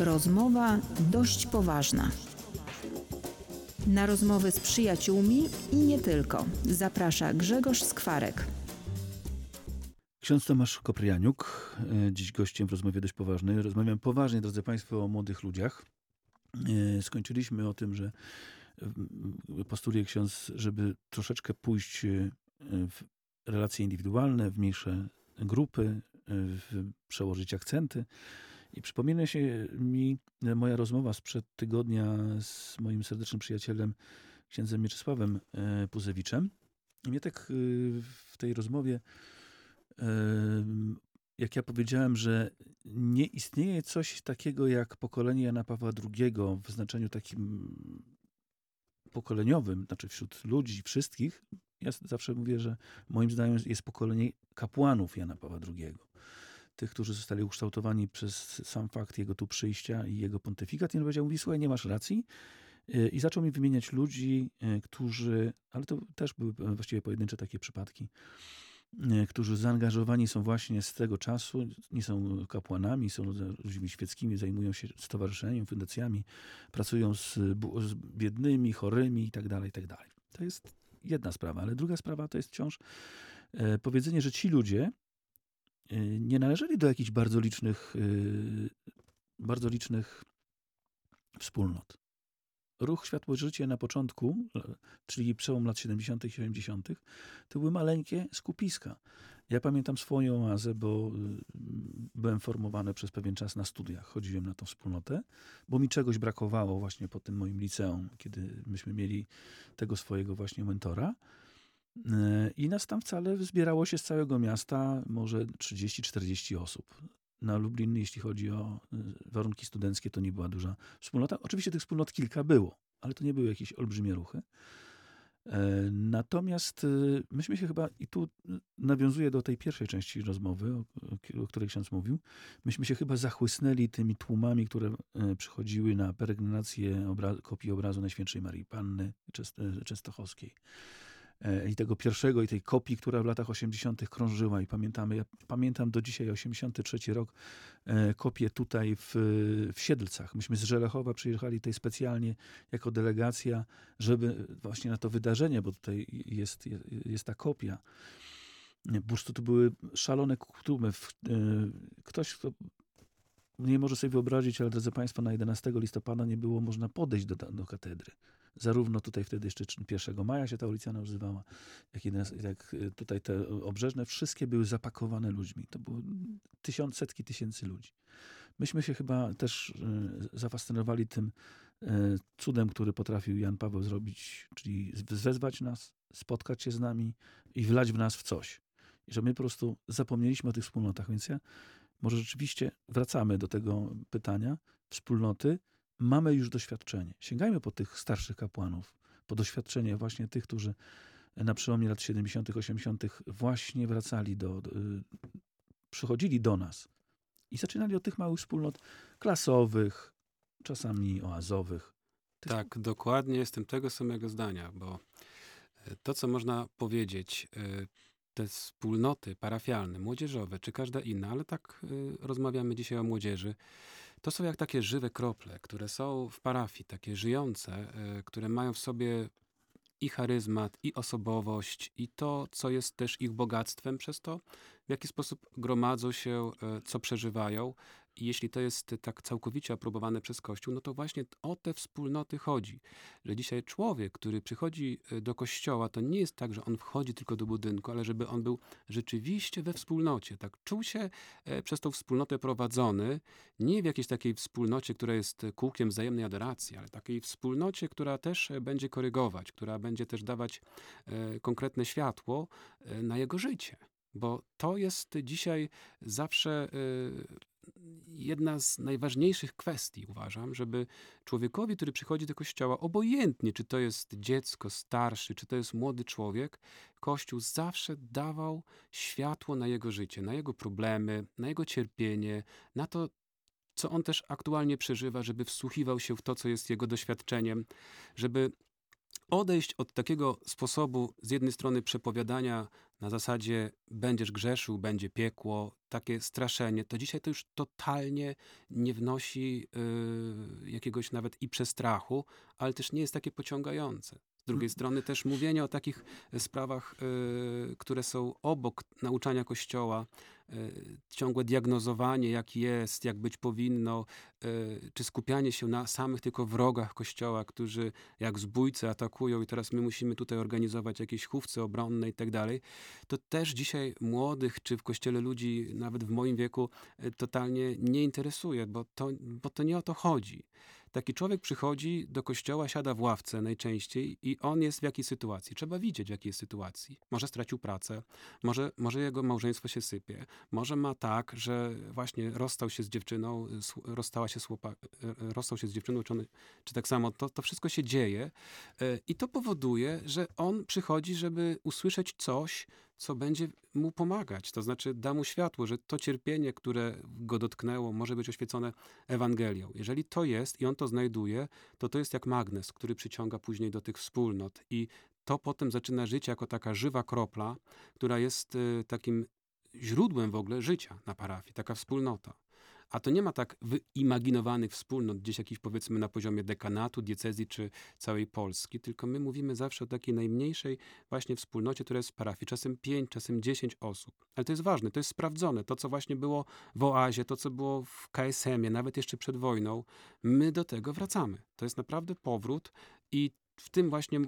Rozmowa dość poważna. Na rozmowy z przyjaciółmi i nie tylko zaprasza Grzegorz Skwarek. Ksiądz Tomasz Kopryjaniuk, e, dziś gościem w rozmowie dość poważnej. Rozmawiam poważnie, drodzy Państwo, o młodych ludziach. E, Skończyliśmy o tym, że mm, postuluje ksiądz, żeby troszeczkę pójść e, w relacje indywidualne, w mniejsze grupy, e, przełożyć akcenty. I przypomina się mi e, moja rozmowa sprzed tygodnia z moim serdecznym przyjacielem, księdzem Mieczysławem e, Puzewiczem. I mnie tak e, w tej rozmowie jak ja powiedziałem, że nie istnieje coś takiego jak pokolenie Jana Pawła II w znaczeniu takim pokoleniowym, znaczy wśród ludzi wszystkich, ja zawsze mówię, że moim zdaniem jest pokolenie kapłanów Jana Pawła II. Tych, którzy zostali ukształtowani przez sam fakt jego tu przyjścia i jego pontyfikat. I on powiedział, mówi, słuchaj, nie masz racji, Y, I zaczął mi wymieniać ludzi, y, którzy, ale to też były e, właściwie pojedyncze takie przypadki, y, którzy zaangażowani są właśnie z tego czasu, nie są kapłanami, są ludźmi świeckimi, zajmują się stowarzyszeniem, fundacjami, pracują z, z biednymi, chorymi i tak dalej, i tak. To jest jedna sprawa, ale druga sprawa to jest wciąż e, powiedzenie, że ci ludzie nie należeli do jakichś bardzo licznych, e, bardzo licznych wspólnot. Ruch Światło Życie na początku, czyli przełom lat 70. i 80., to były maleńkie skupiska. Ja pamiętam swoją oazę, bo y, byłem formowany przez pewien czas na studiach. Chodziłem na tą wspólnotę, bo mi czegoś brakowało właśnie po tym moim liceum, kiedy myśmy mieli tego swojego właśnie mentora. Y, I nas tam wcale zbierało się z całego miasta może 30-40 osób. Na Lublin, jeśli chodzi o y, warunki studenckie, to nie była duża wspólnota. Oczywiście tych wspólnot kilka było, ale to nie były jakieś olbrzymie ruchy. E, Natomiast myśmy się chyba, i tu nawiązuję do tej pierwszej części rozmowy, o, której ksiądz mówił, myśmy się chyba zachłysnęli tymi tłumami, które e, przychodziły na peregrinację obra- kopii obrazu Najświętszej Marii Panny e, Częstochowskiej. E, I tego pierwszego, i tej kopii, która w latach 80. krążyła. I pamiętamy, ja pamiętam do dzisiaj 83 rok, e, kopię tutaj w, w Siedlcach. Myśmy z Żelechowa przyjechali tutaj specjalnie jako delegacja, żeby właśnie na to wydarzenie, bo tutaj jest, jest ta kopia. Po prostu to były szalone. W- e, Ktoś, kto nie może sobie wyobrazić, ale drodzy Państwo, na 11 listopada nie było można podejść do, do katedry. Zarówno tutaj wtedy jeszcze 1 maja się ta ulica nazywała, jak, 11, jak e, tutaj te obrzeżne, wszystkie były zapakowane ludźmi. To było tysiąc, setki tysięcy ludzi. Myśmy się chyba też e, zafascynowali tym e, cudem, który potrafił Jan Paweł zrobić, czyli wezwać nas, spotkać się z nami i wlać w nas w coś. I że my po prostu zapomnieliśmy o tych wspólnotach. Więc ja może rzeczywiście wracamy do tego pytania. Wspólnoty, mamy już doświadczenie. Sięgajmy po tych starszych kapłanów, po doświadczenie właśnie tych, którzy na przełomie lat 70., 80. właśnie wracali do, przychodzili do nas i zaczynali od tych małych wspólnot klasowych, czasami oazowych. Tych Tak, dokładnie jestem tego samego zdania, bo e, to, co można powiedzieć, e, te wspólnoty parafialne, młodzieżowe, czy każda inna, ale tak e, rozmawiamy dzisiaj o młodzieży, to są jak takie żywe krople, które są w parafii, takie żyjące, e, które mają w sobie i charyzmat, i osobowość, i to, co jest też ich bogactwem, przez to, w jaki sposób gromadzą się, e, co przeżywają. I jeśli to jest tak całkowicie aprobowane przez Kościół, no to właśnie o te wspólnoty chodzi. Że dzisiaj człowiek, który przychodzi e, do kościoła, to nie jest tak, że on wchodzi tylko do budynku, ale żeby on był rzeczywiście we wspólnocie. Tak czuł się e, przez tą wspólnotę prowadzony, nie w jakiejś takiej wspólnocie, która jest kółkiem wzajemnej adoracji, ale takiej wspólnocie, która też e, będzie korygować, która będzie też dawać konkretne światło na jego życie. Bo to jest dzisiaj zawsze jedna z najważniejszych kwestii, uważam, żeby człowiekowi, który przychodzi do kościoła, obojętnie czy to jest dziecko, starszy, czy to jest młody człowiek, Kościół zawsze dawał światło na jego życie, na jego problemy, na jego cierpienie, na to, co on też aktualnie przeżywa, żeby wsłuchiwał się w to, co jest jego doświadczeniem, żeby odejść od takiego sposobu z jednej strony przepowiadania na zasadzie będziesz grzeszył, będzie piekło, takie straszenie, to dzisiaj to już totalnie nie wnosi y, jakiegoś nawet i przestrachu, ale też nie jest takie pociągające. Z drugiej strony też mówienie o takich sprawach, y, które są obok nauczania Kościoła, ciągłe diagnozowanie, jak jest, jak być powinno, y, czy skupianie się na samych tylko wrogach Kościoła, którzy jak zbójcy atakują i teraz my musimy tutaj organizować jakieś chówce obronne i tak dalej, to też dzisiaj młodych, czy w Kościele ludzi, nawet w moim wieku, y, totalnie nie interesuje, bo to, bo to nie o to chodzi. Taki człowiek przychodzi do kościoła, siada w ławce najczęściej i on jest w jakiej sytuacji. Trzeba widzieć, w jakiej sytuacji. Może stracił pracę, może, może jego małżeństwo się sypie, może ma tak, że właśnie rozstał się z dziewczyną, rozstała się z chłopa, e, rozstał się z dziewczyną, czy, on, czy tak samo. To, to wszystko się dzieje e, i to powoduje, że on przychodzi, żeby usłyszeć coś, co będzie mu pomagać. To znaczy da mu światło, że to cierpienie, które go dotknęło, może być oświecone Ewangelią. Jeżeli to jest i on to znajduje, to to jest jak magnes, który przyciąga później do tych wspólnot. I to potem zaczyna żyć jako taka żywa kropla, która jest y, takim źródłem w ogóle życia na parafii, taka wspólnota. A to nie ma tak wyimaginowanych wspólnot gdzieś jakichś powiedzmy na poziomie dekanatu, diecezji czy całej Polski, tylko my mówimy zawsze o takiej najmniejszej właśnie wspólnocie, która jest w parafii. Czasem pięć, czasem dziesięć osób. Ale to jest ważne, to jest sprawdzone. To, co właśnie było w oazie, to, co było w KSM-ie, nawet jeszcze przed wojną, my do tego wracamy. To jest naprawdę powrót i w tym właśnie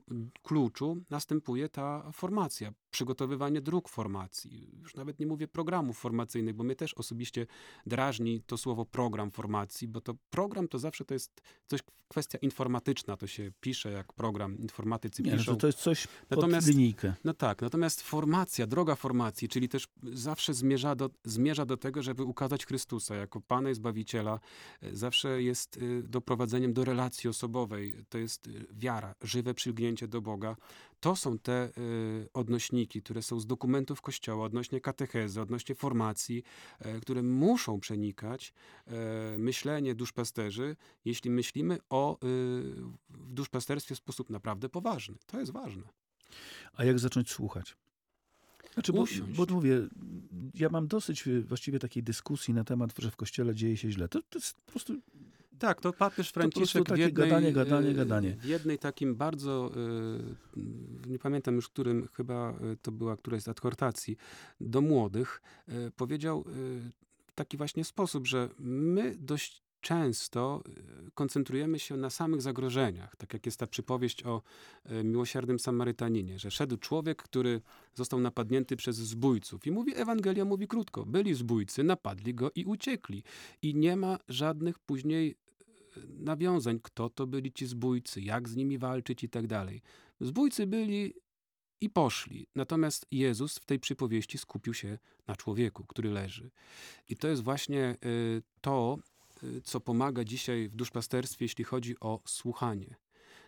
kluczu następuje ta formacja, przygotowywanie dróg formacji. Już nawet nie mówię programów formacyjnych, bo mnie też osobiście drażni to słowo program formacji, bo to program to zawsze to jest coś, kwestia informatyczna, to się pisze jak program, informatycy Nie, no piszą. to, to jest coś pod Natomiast- linijkę. No tak, natomiast formacja, droga formacji, czyli też zawsze zmierza do, zmierza do tego, żeby ukazać Chrystusa jako Pana i Zbawiciela, e, zawsze jest y, doprowadzeniem do relacji osobowej. To jest y, wiara, żywe przylgnięcie do Boga. To są te y, odnośniki, które są z dokumentów Kościoła, odnośnie katechezy, odnośnie formacji, e, które muszą przenikać e, myślenie duszpasterzy, jeśli myślimy o y, w duszpasterstwie w sposób naprawdę poważny. To jest ważne. A jak zacząć słuchać? Znaczy, bo, bo mówię, ja mam dosyć y, właściwie takiej dyskusji na temat, że w kościele dzieje się źle. To, to jest po prostu Tak, to papież Franciszek w takie jednej, gadanie, gadanie, e, gadanie. w jednej takim bardzo, e, nie pamiętam już którym, chyba e, to była któraś z adhortacji, do młodych, powiedział w taki właśnie sposób, że my dość często koncentrujemy się na samych zagrożeniach, tak jak jest ta przypowieść o miłosiernym Samarytaninie, że szedł człowiek, który został napadnięty przez zbójców i mówi, Ewangelia mówi krótko, byli zbójcy, napadli go i uciekli i nie ma żadnych później nawiązań, kto to byli ci zbójcy, jak z nimi walczyć i tak dalej. Zbójcy byli i poszli. Natomiast Jezus w tej przypowieści skupił się na człowieku, który leży. I to jest właśnie y, to, y, co pomaga dzisiaj w duszpasterstwie, jeśli chodzi o słuchanie.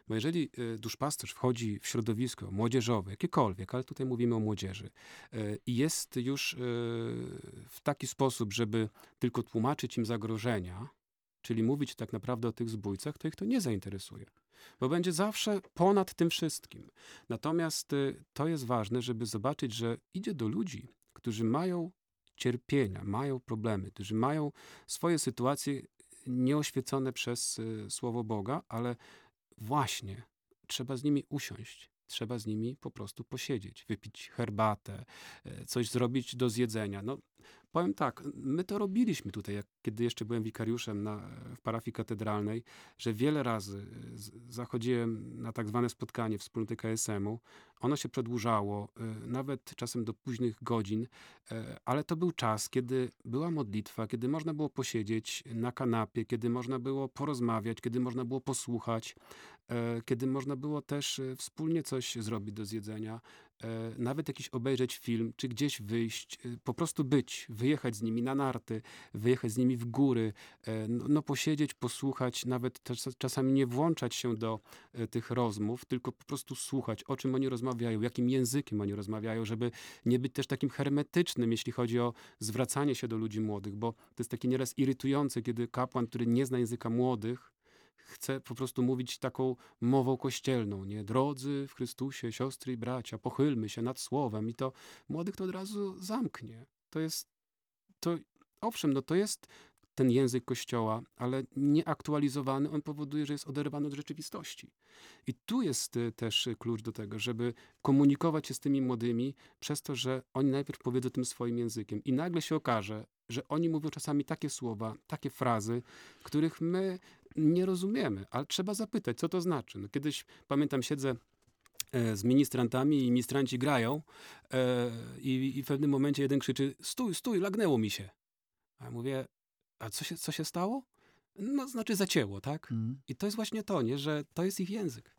Bo jeżeli y, duszpasterz wchodzi w środowisko młodzieżowe, jakiekolwiek, ale tutaj mówimy o młodzieży, i jest już w taki sposób, żeby tylko tłumaczyć im zagrożenia, czyli mówić tak naprawdę o tych zbójcach, to ich to nie zainteresuje. Bo będzie zawsze ponad tym wszystkim. Natomiast y, to jest ważne, żeby zobaczyć, że idzie do ludzi, którzy mają cierpienia, mają problemy, którzy mają swoje sytuacje nieoświecone przez y, Słowo Boga, ale właśnie trzeba z nimi usiąść. Trzeba z nimi po prostu posiedzieć, wypić herbatę, y, coś zrobić do zjedzenia. No, powiem tak, my to robiliśmy tutaj, jak, kiedy jeszcze byłem wikariuszem na, w parafii katedralnej, że wiele razy y, z- zachodziłem na tak zwane spotkanie wspólnoty KSM-u. Ono się przedłużało, y, nawet czasem do późnych godzin, e, ale to był czas, kiedy była modlitwa, kiedy można było posiedzieć na kanapie, kiedy można było porozmawiać, kiedy można było posłuchać, e, kiedy można było też e, wspólnie coś zrobić do zjedzenia, nawet jakiś obejrzeć film, czy gdzieś wyjść, e, po prostu być, wyjechać z nimi na narty, wyjechać z nimi w góry, e, no, no posiedzieć, posłuchać, nawet czas, czasami nie włączać się do e, tych rozmów, tylko po prostu słuchać, o czym oni rozmawiają, jakim językiem oni rozmawiają, żeby nie być też takim hermetycznym, jeśli chodzi o zwracanie się do ludzi młodych, bo to jest takie nieraz irytujące, kiedy kapłan, który nie zna języka młodych, chce po prostu mówić taką mową kościelną, nie? Drodzy w Chrystusie, siostry i bracia, pochylmy się nad słowem i to młodych to od razu zamknie. To jest, to owszem, no to jest ten język kościoła, ale nieaktualizowany, on powoduje, że jest oderwany od rzeczywistości. I tu jest y, też klucz do tego, żeby komunikować się z tymi młodymi przez to, że oni najpierw powiedzą tym swoim językiem i nagle się okaże, że oni mówią czasami takie słowa, takie frazy, których my nie rozumiemy, ale trzeba zapytać, co to znaczy. No, kiedyś, pamiętam, siedzę e, z ministrantami i ministranci grają e, i, i w pewnym momencie jeden krzyczy, stój, stój, lagnęło mi się. A ja mówię, a co się, co się stało? No, znaczy zacięło, tak? Mm. I to jest właśnie to, nie? że to jest ich język.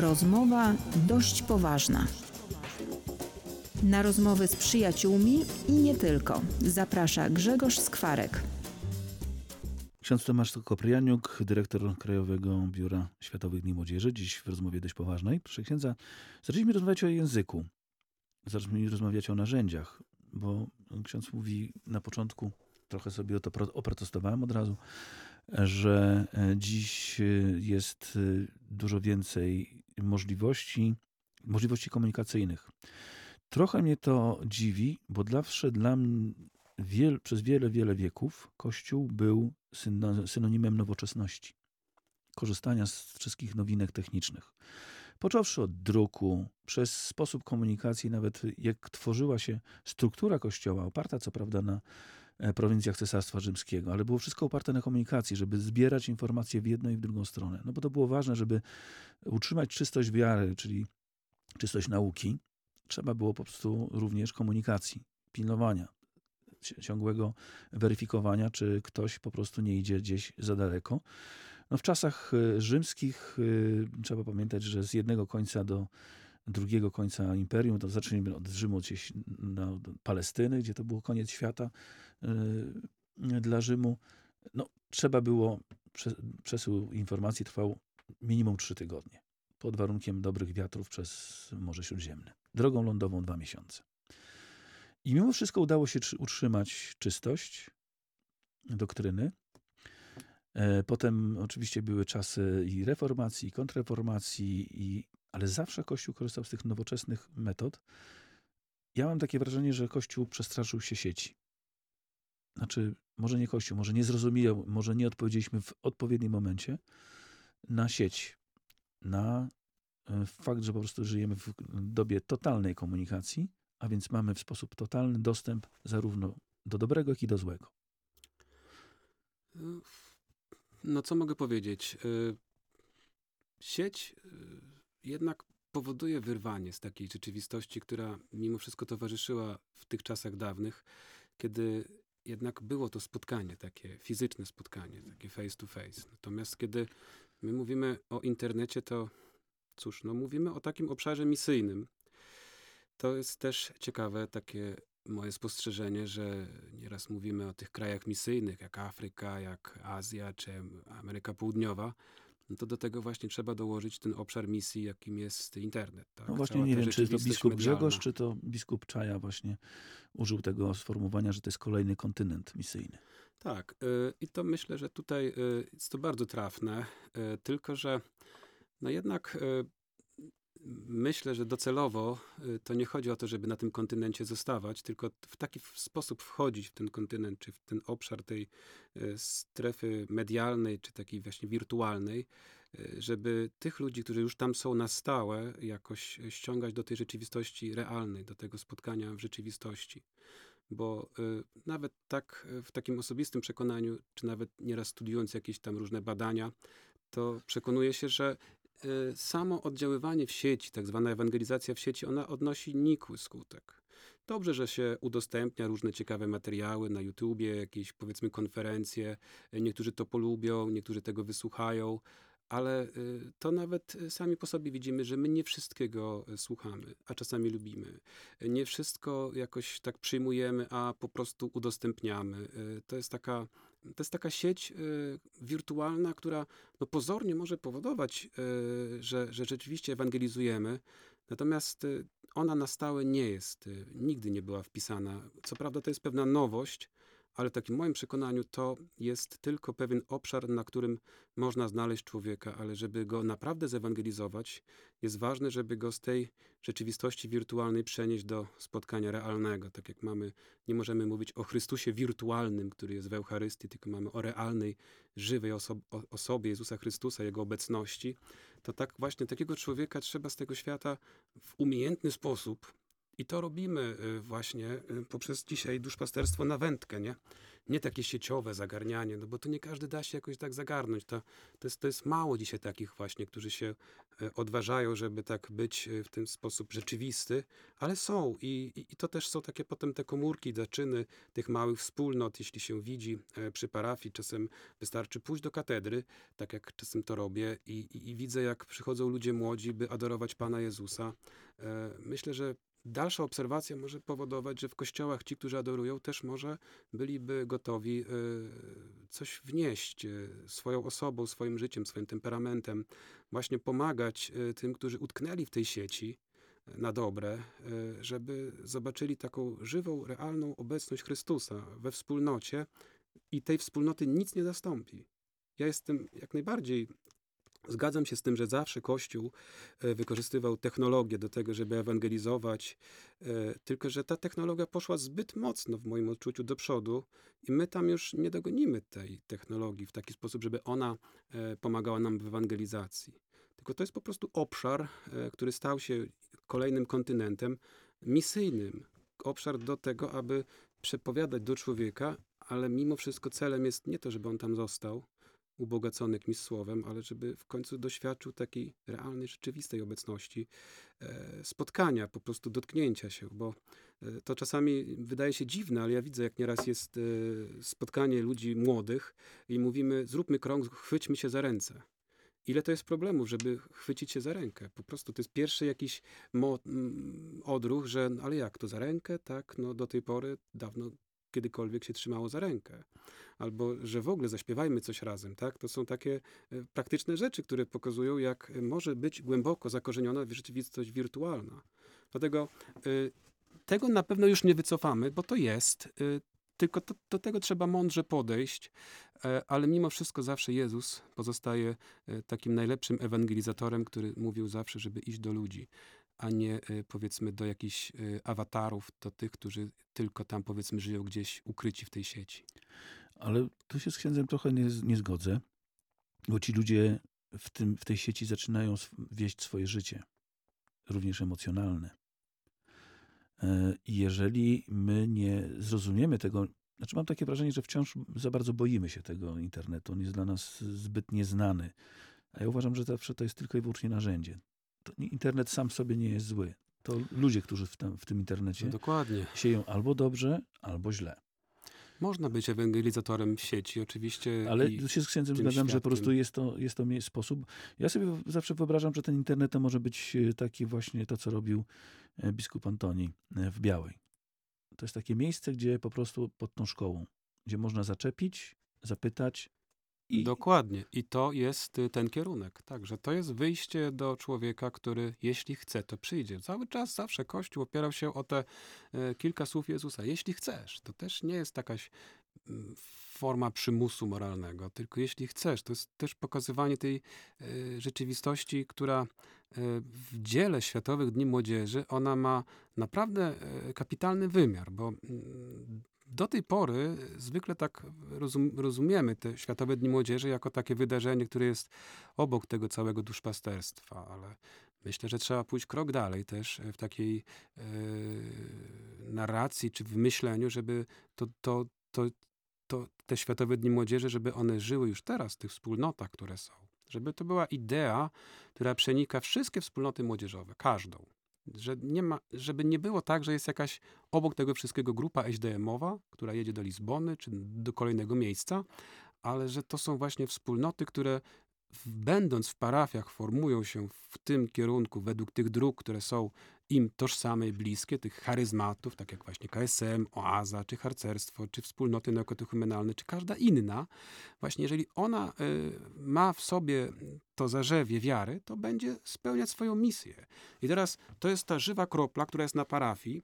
Rozmowa dość poważna. Na rozmowy z przyjaciółmi i nie tylko. Zaprasza Grzegorz Skwarek. Ksiądz Tomasz Koprianiuk, dyrektor Krajowego Biura Światowych Dni Młodzieży. Dziś w rozmowie dość poważnej. Proszę księdza, zaczęliśmy rozmawiać o języku. Zaczęliśmy rozmawiać o narzędziach, bo ksiądz mówi na początku, trochę sobie o to pro- oprotestowałem od razu, że e, dziś e, jest e, dużo więcej możliwości, możliwości komunikacyjnych. Trochę mnie to dziwi, bo zawsze dla mnie wiel, przez wiele, wiele wieków Kościół był syno- synonimem nowoczesności. Korzystania z wszystkich nowinek technicznych. Począwszy od druku, przez sposób komunikacji, nawet jak tworzyła się struktura Kościoła, oparta co prawda na prowincjach Cesarstwa Rzymskiego, ale było wszystko oparte na komunikacji, żeby zbierać informacje w jedną i w drugą stronę. No bo to było ważne, żeby utrzymać czystość wiary, czyli czystość nauki, trzeba było po prostu również komunikacji, pilnowania, ci- ciągłego weryfikowania, czy ktoś po prostu nie idzie gdzieś za daleko. No w czasach y, rzymskich y, trzeba pamiętać, że z jednego końca do drugiego końca imperium, to zacznijmy od Rzymu gdzieś na Palestyny, gdzie to było koniec świata y, dla Rzymu. No, trzeba było, prze- przesył informacji trwał minimum trzy tygodnie, pod warunkiem dobrych wiatrów przez Morze Śródziemne. Drogą lądową dwa miesiące. I mimo wszystko udało się trzy- utrzymać czystość doktryny. E, Potem oczywiście były czasy i reformacji, i kontrreformacji, i, ale zawsze Kościół korzystał z tych nowoczesnych metod. Ja mam takie wrażenie, że Kościół przestraszył się sieci. Znaczy, może nie Kościół, może nie zrozumiał, może nie odpowiedzieliśmy w odpowiednim momencie na sieć, na e, fakt, że po prostu żyjemy w dobie totalnej komunikacji, a więc mamy w sposób totalny dostęp zarówno do dobrego, jak i do złego. No co mogę powiedzieć? Y, Sieć y, jednak powoduje wyrwanie z takiej rzeczywistości, która mimo wszystko towarzyszyła w tych czasach dawnych, kiedy jednak było to spotkanie, takie fizyczne spotkanie, takie face to face. Natomiast kiedy my mówimy o internecie, to cóż, no mówimy o takim obszarze misyjnym. To jest też ciekawe takie moje spostrzeżenie, że nieraz mówimy o tych krajach misyjnych, jak Afryka, jak Azja czy Ameryka Południowa, no to do tego właśnie trzeba dołożyć ten obszar misji, jakim jest internet. Tak? No właśnie Cała nie wiem, czy to biskup medialna. Grzegorz, czy to biskup Czaja właśnie użył tego sformułowania, że to jest kolejny kontynent misyjny. Tak, y, i to myślę, że tutaj y, jest to bardzo trafne, y, tylko że no jednak myślę, że docelowo y, to nie chodzi o to, żeby na tym kontynencie zostawać, tylko w taki sposób wchodzić w ten kontynent, czy w ten obszar tej y, strefy medialnej, czy takiej właśnie wirtualnej, y, żeby tych ludzi, którzy już tam są na stałe, jakoś ściągać do tej rzeczywistości realnej, do tego spotkania w rzeczywistości. Bo nawet tak w takim osobistym przekonaniu, czy nawet nieraz studiując jakieś tam różne badania, to przekonuje się, że samo oddziaływanie w sieci, tak zwana ewangelizacja w sieci, ona odnosi nikły skutek. Dobrze, że się udostępnia różne ciekawe materiały na YouTubie, jakieś powiedzmy konferencje. y, Niektórzy to polubią, niektórzy tego wysłuchają, ale y, to nawet y, sami po sobie widzimy, że my nie wszystkiego y, słuchamy, a czasami lubimy nie wszystko jakoś tak przyjmujemy, a po prostu udostępniamy. Y, To jest taka, to jest taka sieć y, wirtualna, która no pozornie może powodować, y, że, że rzeczywiście ewangelizujemy, natomiast y, ona na stałe nie jest, nigdy nie była wpisana. Co prawda to jest pewna nowość, ale w takim moim przekonaniu to jest tylko pewien obszar, na którym można znaleźć człowieka, ale żeby go naprawdę zewangelizować, jest ważne, żeby go z tej rzeczywistości wirtualnej przenieść do spotkania realnego. Tak jak mamy, nie możemy mówić o Chrystusie wirtualnym, który jest w Eucharystii, tylko mamy o realnej, żywej oso- osobie Jezusa Chrystusa, Jego obecności, to tak właśnie takiego człowieka trzeba z tego świata w umiejętny sposób i to robimy y, właśnie y, poprzez dzisiaj duszpasterstwo na wędkę, nie? nie takie sieciowe zagarnianie, no bo to nie każdy da się jakoś tak zagarnąć. To, to, jest, to jest mało dzisiaj takich właśnie, którzy się e, odważają, żeby tak być w ten sposób rzeczywisty, ale są i, i, i to też są takie potem te komórki, zaczyny tych małych wspólnot, jeśli się widzi e, przy parafii. Czasem wystarczy pójść do katedry, tak jak czasem to robię i, i, i widzę, jak przychodzą ludzie młodzi, by adorować Pana Jezusa. E, Myślę, że dalsza obserwacja może powodować, że w kościołach ci, którzy adorują, też może byliby gotowi e, coś wnieść e, swoją osobą, swoim życiem, swoim temperamentem, właśnie pomagać e, tym, którzy utknęli w tej sieci na dobre, żeby zobaczyli taką żywą, realną obecność Chrystusa we wspólnocie i tej wspólnoty nic nie zastąpi. Ja jestem jak najbardziej Zgadzam się z tym, że zawsze Kościół e, wykorzystywał technologię do tego, żeby ewangelizować, e, tylko że ta technologia poszła zbyt mocno w moim odczuciu do przodu i my tam już nie dogonimy tej technologii w taki sposób, żeby ona e, pomagała nam w ewangelizacji. Tylko to jest po prostu obszar, który stał się kolejnym kontynentem misyjnym. Obszar do tego, aby przepowiadać do człowieka, ale mimo wszystko celem jest nie to, żeby on tam został, ubogacony jakimś słowem, ale żeby w końcu doświadczył takiej realnej, rzeczywistej obecności, e, spotkania, po prostu dotknięcia się, bo e, to czasami wydaje się dziwne, ale ja widzę, jak nieraz jest e, spotkanie ludzi młodych i mówimy, zróbmy krąg, chwyćmy się za ręce. Ile to jest problemów, żeby chwycić się za rękę? Po prostu to jest pierwszy jakiś mo- odruch, że ale jak to za rękę? Tak, no do tej pory dawno kiedykolwiek się trzymało za rękę. Albo, że w ogóle zaśpiewajmy coś razem, tak? To są takie e, praktyczne rzeczy, które pokazują, jak może być głęboko zakorzeniona rzeczywistość wirtualna. Dlatego y, tego na pewno już nie wycofamy, bo to jest, tylko to, do tego trzeba mądrze podejść, e, ale mimo wszystko zawsze Jezus pozostaje e, takim najlepszym ewangelizatorem, który mówił zawsze, żeby iść do ludzi a nie e, powiedzmy do jakichś e, awatarów, do tych, którzy tylko tam powiedzmy żyją gdzieś ukryci w tej sieci. Ale tu się z księdzem trochę nie, nie zgodzę, bo ci ludzie w, tym, w tej sieci zaczynają wieść swoje życie, również emocjonalne. E, I jeżeli my nie zrozumiemy tego, znaczy mam takie wrażenie, że wciąż za bardzo boimy się tego internetu, on jest dla nas zbyt nieznany. A ja uważam, że zawsze to jest tylko i wyłącznie narzędzie. Internet sam sobie nie jest zły. To ludzie, którzy w, tam, w tym internecie No dokładnie. sieją albo dobrze, albo źle. Można być ewangelizatorem w sieci, oczywiście. Ale tu się z księdzem tym zgadzam, że po prostu jest to, jest to sposób. Ja sobie zawsze wyobrażam, że ten internet to może być e, taki właśnie to, co robił e, biskup Antoni e, w Białej. To jest takie miejsce, gdzie po prostu pod tą szkołą, gdzie można zaczepić, zapytać i Dokładnie. I to jest y, ten kierunek. Także to jest wyjście do człowieka, który jeśli chce, to przyjdzie. Cały czas zawsze Kościół opierał się o te e, kilka słów Jezusa. Jeśli chcesz, to też nie jest jakaś mm, forma przymusu moralnego, tylko jeśli chcesz, to jest też pokazywanie tej e, rzeczywistości, która e, w dziele Światowych Dni Młodzieży, ona ma naprawdę kapitalny wymiar, bo mm, do tej pory zwykle tak rozum, rozumiemy te Światowe Dni Młodzieży jako takie wydarzenie, które jest obok tego całego duszpasterstwa, ale myślę, że trzeba pójść krok dalej też w takiej e, narracji czy w myśleniu, żeby to, to, to, to te Światowe Dni Młodzieży, żeby one żyły już teraz w tych wspólnotach, które są. Żeby to była idea, która przenika wszystkie wspólnoty młodzieżowe, każdą. Że nie ma, żeby nie było tak, że jest jakaś obok tego wszystkiego grupa SDM-owa, która jedzie do Lizbony czy do kolejnego miejsca, ale że to są właśnie wspólnoty, które będąc w parafiach formują się w tym kierunku, według tych dróg, które są im tożsame i bliskie, tych charyzmatów, tak jak właśnie KSM, Oaza, czy harcerstwo, czy wspólnoty neokatechumenalne, czy każda inna, właśnie jeżeli ona y, ma w sobie to zarzewie wiary, to będzie spełniać swoją misję. I teraz to jest ta żywa kropla, która jest na parafii.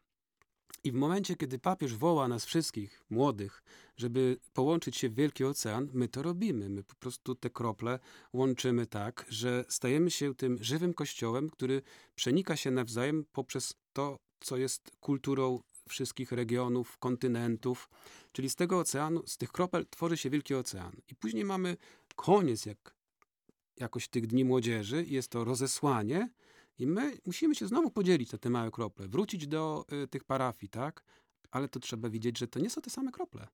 I w momencie, kiedy papież woła nas wszystkich, młodych, żeby połączyć się w Wielki Ocean, my to robimy. My po prostu te krople łączymy tak, że stajemy się tym żywym kościołem, który przenika się nawzajem poprzez to, co jest kulturą wszystkich regionów, kontynentów. Czyli z tego oceanu, z tych kropel tworzy się Wielki Ocean. I później mamy koniec jak, jakoś tych dni młodzieży, jest to rozesłanie, i my musimy się znowu podzielić na te małe krople, wrócić do y, tych parafii, tak? Ale to trzeba widzieć, że to nie są te same krople.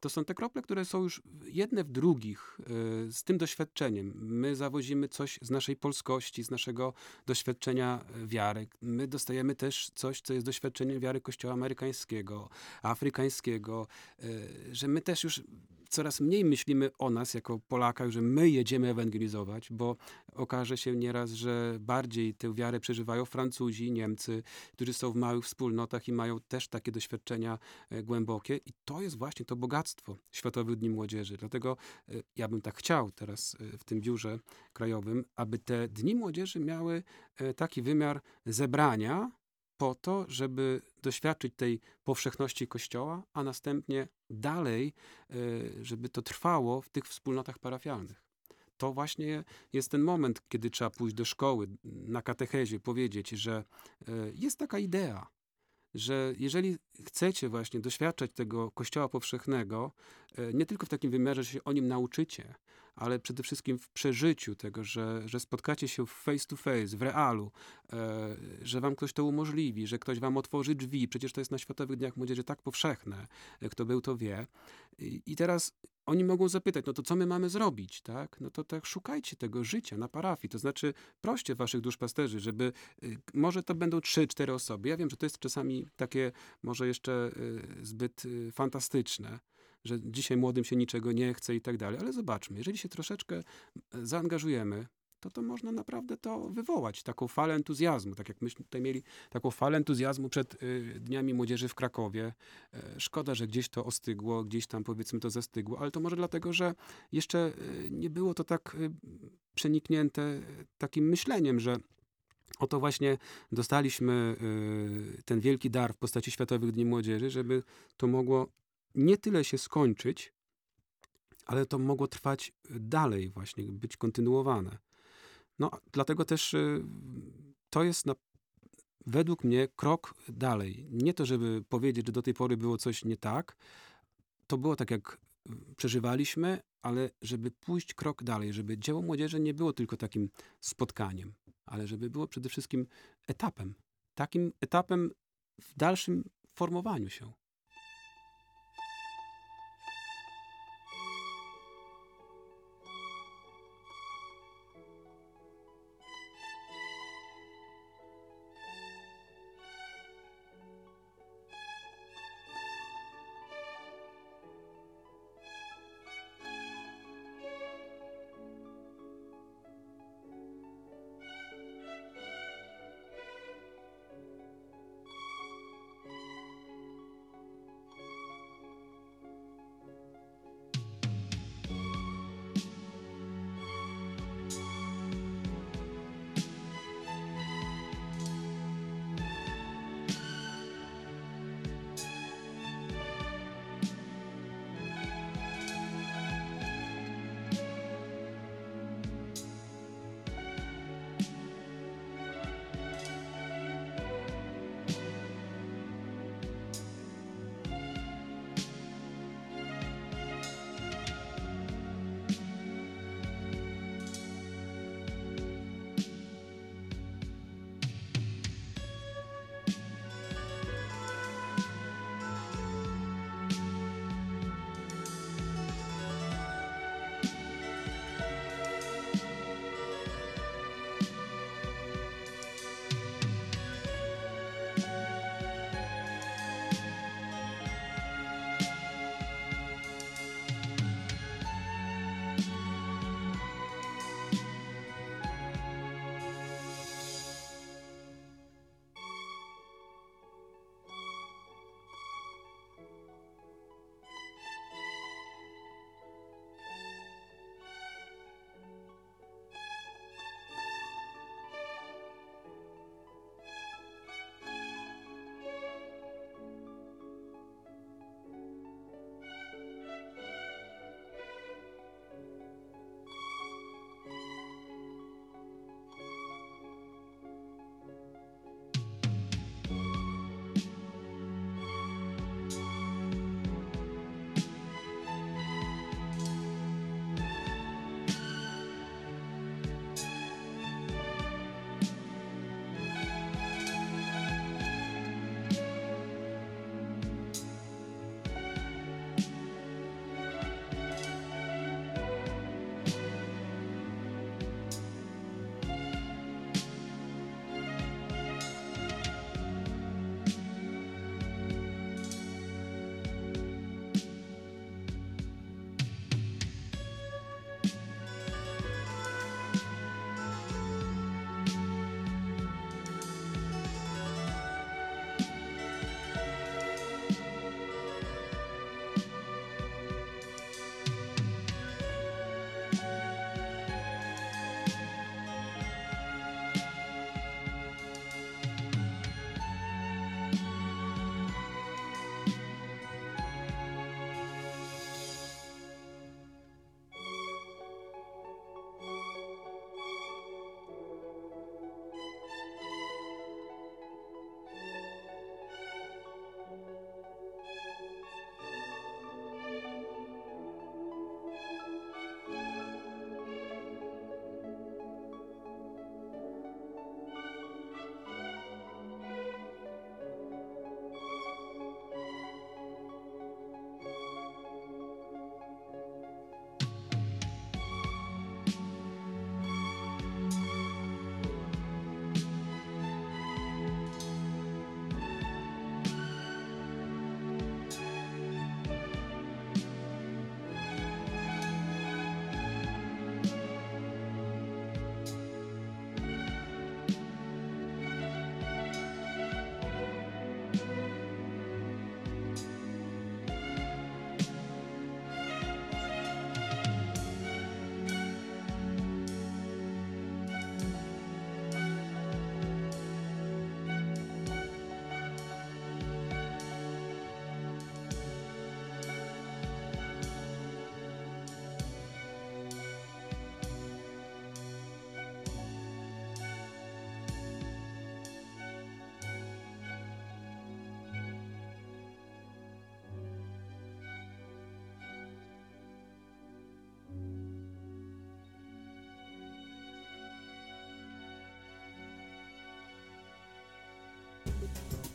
to są te krople, które są już jedne w drugich y, z tym doświadczeniem. My zawozimy coś z naszej polskości, z naszego doświadczenia y, wiary. My dostajemy też coś, co jest doświadczeniem wiary Kościoła amerykańskiego, afrykańskiego, y, że my też już coraz mniej myślimy o nas jako Polakach, że my jedziemy ewangelizować, bo okaże się nieraz, że bardziej tę wiarę przeżywają Francuzi, Niemcy, którzy są w małych wspólnotach i mają też takie doświadczenia e, głębokie. I to jest właśnie to bogactwo Światowych Dni Młodzieży. Dlatego e, ja bym tak chciał teraz e, w tym biurze krajowym, aby te Dni Młodzieży miały taki wymiar zebrania, po to, żeby doświadczyć tej powszechności Kościoła, a następnie dalej, e, żeby to trwało w tych wspólnotach parafialnych. To właśnie jest ten moment, kiedy trzeba pójść do szkoły, na katechezie, powiedzieć, że e, jest taka idea, że jeżeli chcecie właśnie doświadczać tego Kościoła powszechnego, e, nie tylko w takim wymiarze, że się o nim nauczycie, ale przede wszystkim w przeżyciu tego, że, że spotkacie się face to face, w realu, e, że wam ktoś to umożliwi, że ktoś wam otworzy drzwi. Przecież to jest na Światowych Dniach Młodzieży tak powszechne. E, Kto był, to wie. I, I teraz oni mogą zapytać, no to co my mamy zrobić, tak? No to tak szukajcie tego życia na parafii, to znaczy proście waszych duszpasterzy, żeby, y, może to będą trzy, cztery osoby. Ja wiem, że to jest czasami takie może jeszcze y, zbyt y, fantastyczne, że dzisiaj młodym się niczego nie chce i tak dalej, ale zobaczmy, jeżeli się troszeczkę zaangażujemy, to to można naprawdę to wywołać, taką falę entuzjazmu, tak jak myśmy tutaj mieli taką falę entuzjazmu przed y, Dniami Młodzieży w Krakowie. E, Szkoda, że gdzieś to ostygło, gdzieś tam powiedzmy to zastygło, ale to może dlatego, że jeszcze y, nie było to tak y, przeniknięte y, takim myśleniem, że oto właśnie dostaliśmy y, ten wielki dar w postaci Światowych Dni Młodzieży, żeby to mogło nie tyle się skończyć, ale to mogło trwać dalej właśnie, być kontynuowane. No, dlatego też y, to jest na, według mnie krok dalej. Nie to, żeby powiedzieć, że do tej pory było coś nie tak. To było tak, jak y, przeżywaliśmy, ale żeby pójść krok dalej, żeby dzieło młodzieży nie było tylko takim spotkaniem, ale żeby było przede wszystkim etapem. Takim etapem w dalszym formowaniu się.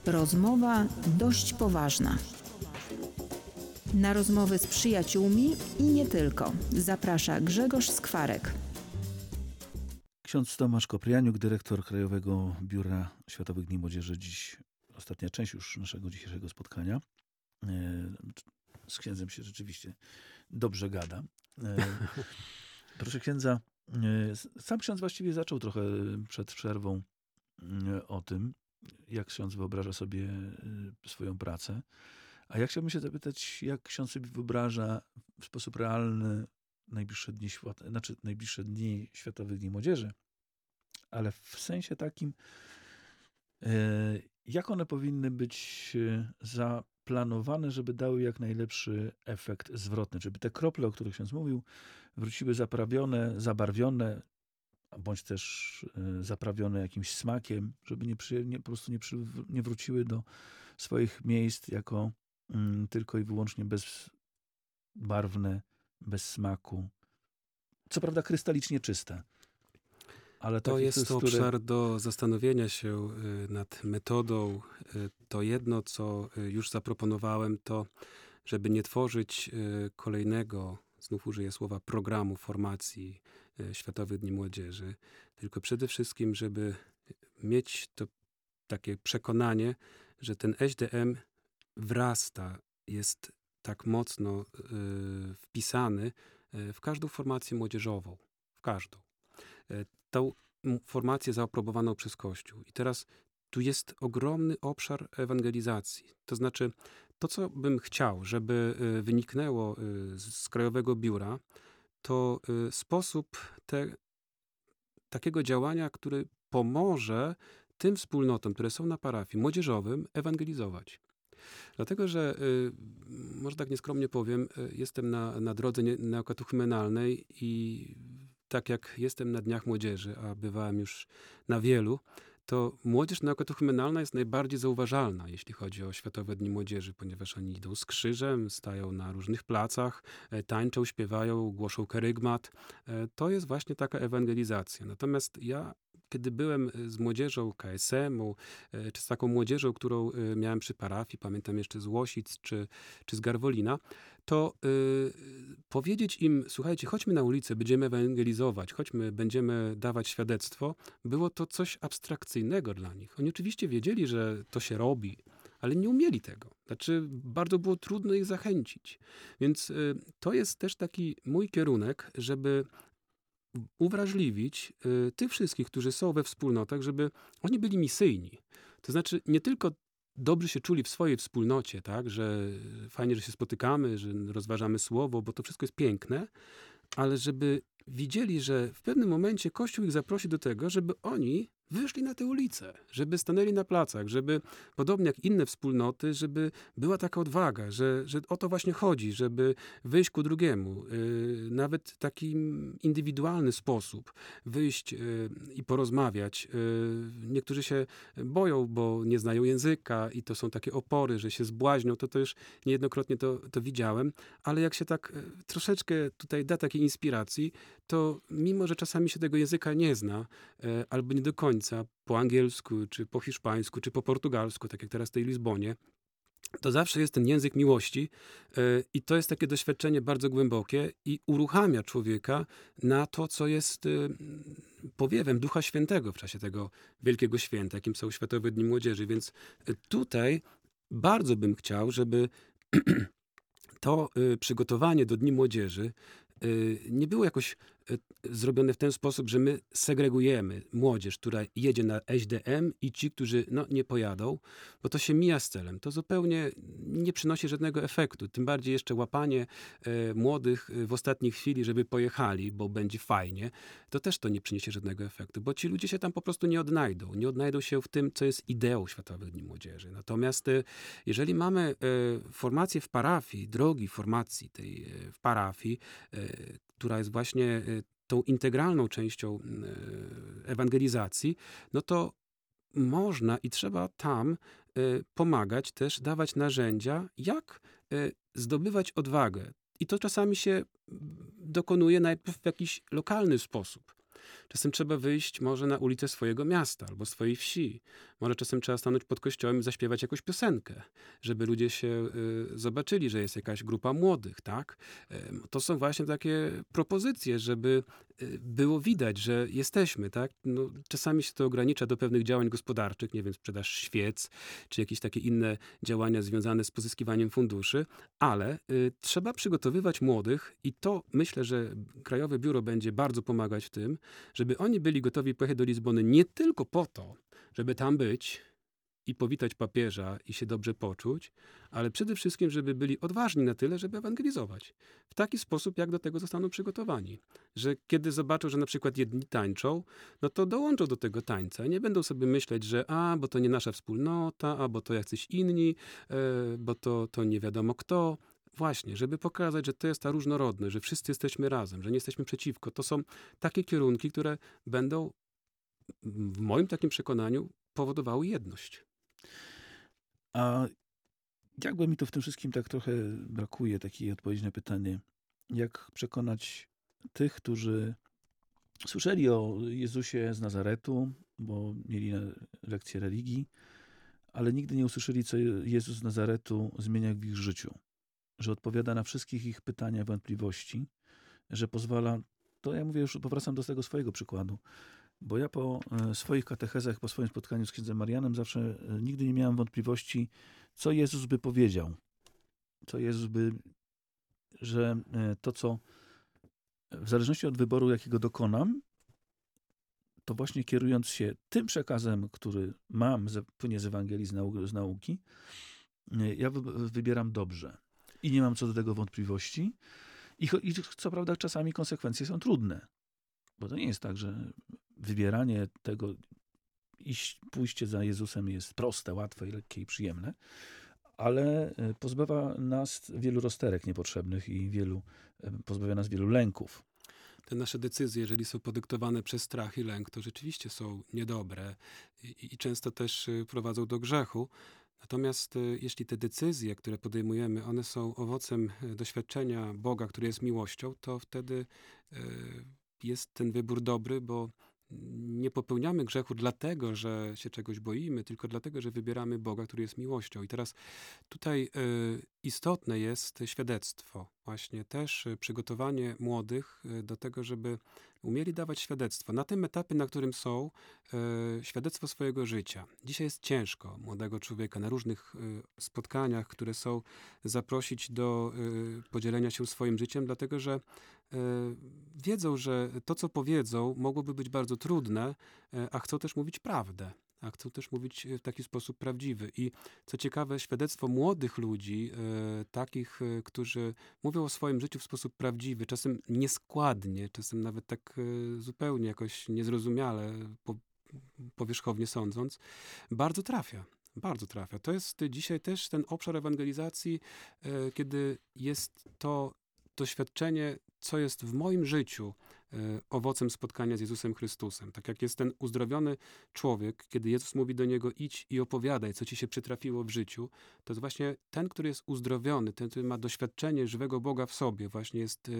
Rozmowa dość poważna. Na rozmowy z przyjaciółmi i nie tylko. Zaprasza Grzegorz Skwarek. Ksiądz Tomasz Koprianiuk, dyrektor Krajowego Biura Światowych Dni Młodzieży. Dziś ostatnia część już naszego dzisiejszego spotkania. E, Z księdzem się rzeczywiście dobrze gada. E, Proszę księdza, e, sam ksiądz właściwie zaczął trochę przed przerwą e, o tym, jak ksiądz wyobraża sobie e, swoją pracę. A ja chciałbym się zapytać, jak ksiądz sobie wyobraża w sposób realny najbliższe dni, znaczy najbliższe dni Światowych Dni Młodzieży, ale w sensie takim, e, jak one powinny być e, zaplanowane, żeby dały jak najlepszy efekt zwrotny, żeby te krople, o których ksiądz mówił, wróciły zaprawione, zabarwione, bądź też e, zaprawione jakimś smakiem, żeby nie, przy, nie po prostu nie, przy, nie wróciły do swoich miejsc jako mm, tylko i wyłącznie bezbarwne, bez smaku. Co prawda krystalicznie czyste. Ale To jest które- obszar do zastanowienia się y, nad metodą. Y, To jedno, co już zaproponowałem, to żeby nie tworzyć kolejnego, znów użyję słowa, programu formacji Światowych Dni Młodzieży, tylko przede wszystkim, żeby mieć to takie przekonanie, że ten SDM wrasta, jest tak mocno y, wpisany y, w każdą formację młodzieżową, w każdą. Tą formację zaaprobowaną przez Kościół. I teraz tu jest ogromny obszar ewangelizacji. To znaczy, to co bym chciał, żeby wyniknęło z Krajowego Biura, to y, sposób te, takiego działania, który pomoże tym wspólnotom, które są na parafii młodzieżowym, ewangelizować. Dlatego, że y, może tak nieskromnie powiem, y, jestem na, na drodze neokatechumenalnej i tak jak jestem na Dniach Młodzieży, a bywałem już na wielu, to młodzież neokatechumenalna jest najbardziej zauważalna, jeśli chodzi o Światowe Dni Młodzieży, ponieważ oni idą z krzyżem, stają na różnych placach, e, tańczą, śpiewają, głoszą kerygmat. E, To jest właśnie taka ewangelizacja. Natomiast ja, kiedy byłem e, z młodzieżą KSM-u, e, czy z taką młodzieżą, którą e, miałem przy parafii, pamiętam jeszcze z Łosic, czy, czy z Garwolina, to y, powiedzieć im, słuchajcie, chodźmy na ulicę, będziemy ewangelizować, chodźmy, będziemy dawać świadectwo, było to coś abstrakcyjnego dla nich. Oni oczywiście wiedzieli, że to się robi, ale nie umieli tego. Znaczy, bardzo było trudno ich zachęcić. Więc y, to jest też taki mój kierunek, żeby uwrażliwić y, tych wszystkich, którzy są we wspólnotach, żeby oni byli misyjni. To znaczy, nie tylko dobrze się czuli w swojej wspólnocie, tak, że fajnie, że się spotykamy, że rozważamy słowo, bo to wszystko jest piękne, ale żeby widzieli, że w pewnym momencie Kościół ich zaprosi do tego, żeby oni wyszli na tę ulicę, żeby stanęli na placach, żeby podobnie jak inne wspólnoty, żeby była taka odwaga, że, że o to właśnie chodzi, żeby wyjść ku drugiemu, yy, nawet taki indywidualny sposób, wyjść yy, i porozmawiać. Yy, niektórzy się boją, bo nie znają języka i to są takie opory, że się zbłaźnią, to to już niejednokrotnie to, to widziałem, ale jak się tak troszeczkę tutaj da takiej inspiracji, to mimo, że czasami się tego języka nie zna, e, albo nie do końca, po angielsku, czy po hiszpańsku, czy po portugalsku, tak jak teraz w tej Lizbonie, to zawsze jest ten język miłości e, i to jest takie doświadczenie bardzo głębokie i uruchamia człowieka na to, co jest e, powiewem Ducha Świętego w czasie tego wielkiego święta, jakim są Światowe Dni Młodzieży. Więc tutaj bardzo bym chciał, żeby to przygotowanie do Dni Młodzieży nie było jakoś zrobione w ten sposób, że my segregujemy młodzież, która jedzie na SDM i ci, którzy no, nie pojadą, bo to się mija z celem. To zupełnie nie przynosi żadnego efektu. Tym bardziej jeszcze łapanie e, młodych e, w ostatniej chwili, żeby pojechali, bo będzie fajnie, to też to nie przyniesie żadnego efektu, bo ci ludzie się tam po prostu nie odnajdą. Nie odnajdą się w tym, co jest ideą Światowych Dni Młodzieży. Natomiast e, jeżeli mamy e, formację w parafii, drogi formacji tej e, w parafii, e, która jest właśnie e, tą integralną częścią e, ewangelizacji, no to można i trzeba tam e, pomagać, też dawać narzędzia, jak zdobywać odwagę. I to czasami się mm, dokonuje najpierw w jakiś lokalny sposób. Czasem trzeba wyjść może na ulicę swojego miasta albo swojej wsi. Może czasem trzeba stanąć pod kościołem i zaśpiewać jakąś piosenkę, żeby ludzie się y, zobaczyli, że jest jakaś grupa młodych, tak? Em, To są właśnie takie propozycje, żeby y, było widać, że jesteśmy, tak? No, czasami się to ogranicza do pewnych działań gospodarczych, nie wiem, sprzedaż świec, czy jakieś takie inne działania związane z pozyskiwaniem funduszy, ale y, trzeba przygotowywać młodych i to myślę, że Krajowe Biuro będzie bardzo pomagać w tym, żeby oni byli gotowi pojechać do Lizbony nie tylko po to, żeby tam być i powitać papieża i się dobrze poczuć, ale przede wszystkim, żeby byli odważni na tyle, żeby ewangelizować. W taki sposób, jak do tego zostaną przygotowani. Że kiedy zobaczą, że na przykład jedni tańczą, no to dołączą do tego tańca. Nie będą sobie myśleć, że a, bo to nie nasza wspólnota, a, bo to jacyś inni, e, bo to, to nie wiadomo kto. Właśnie, żeby pokazać, że to jest ta różnorodność, że wszyscy jesteśmy razem, że nie jesteśmy przeciwko. To są takie kierunki, które będą w moim takim przekonaniu powodowały jedność. A jakby mi to w tym wszystkim tak trochę brakuje, takiej odpowiedzi na pytanie, jak przekonać tych, którzy słyszeli o Jezusie z Nazaretu, bo mieli lekcję religii, ale nigdy nie usłyszeli, co Jezus z Nazaretu zmienia w ich życiu. Że odpowiada na wszystkich ich pytania, wątpliwości, że pozwala. To ja mówię już, powracam do tego swojego przykładu. Bo ja po e, swoich katechezach, po swoim spotkaniu z księdzem Marianem zawsze e, nigdy nie miałem wątpliwości, co Jezus by powiedział. Co Jezus by, że e, to, co w zależności od wyboru, jakiego dokonam, to właśnie kierując się tym przekazem, który mam, płynie z Ewangelii, z, nau, z nauki, ja wy- wybieram dobrze. I nie mam co do tego wątpliwości. I, I co prawda czasami konsekwencje są trudne. Bo to nie jest tak, że wybieranie tego, iść, pójście za Jezusem jest proste, łatwe, lekkie i przyjemne, ale e, pozbawia nas wielu rozterek niepotrzebnych i wielu, e, pozbawia nas wielu lęków. Te nasze decyzje, jeżeli są podyktowane przez strach i lęk, to rzeczywiście są niedobre i, i często też y, prowadzą do grzechu. Natomiast jeśli te decyzje, które podejmujemy, one są owocem doświadczenia Boga, który jest miłością, to wtedy jest ten wybór dobry, bo nie popełniamy grzechu dlatego, że się czegoś boimy, tylko dlatego, że wybieramy Boga, który jest miłością. I teraz tutaj y, istotne jest świadectwo. Właśnie też y, przygotowanie młodych y, do tego, żeby umieli dawać świadectwo. Na tym etapie, na którym są, świadectwo swojego życia. Dzisiaj jest ciężko młodego człowieka na różnych spotkaniach, które są, zaprosić do podzielenia się swoim życiem, dlatego że wiedzą, że to, co powiedzą, mogłoby być bardzo trudne, y, a chcą też mówić prawdę. A chcą też mówić w taki sposób prawdziwy. I co ciekawe, świadectwo młodych ludzi, takich, którzy mówią o swoim życiu w sposób prawdziwy, czasem nieskładnie, czasem nawet tak zupełnie jakoś niezrozumiale, po, powierzchownie sądząc, bardzo trafia. Bardzo trafia. To jest dzisiaj też ten obszar ewangelizacji, e, kiedy jest to doświadczenie, co jest w moim życiu e, owocem spotkania z Jezusem Chrystusem. Tak jak jest ten uzdrowiony człowiek, kiedy Jezus mówi do niego idź i opowiadaj, co ci się przytrafiło w życiu, to jest właśnie ten, który jest uzdrowiony, ten, który ma doświadczenie żywego Boga w sobie, właśnie jest e,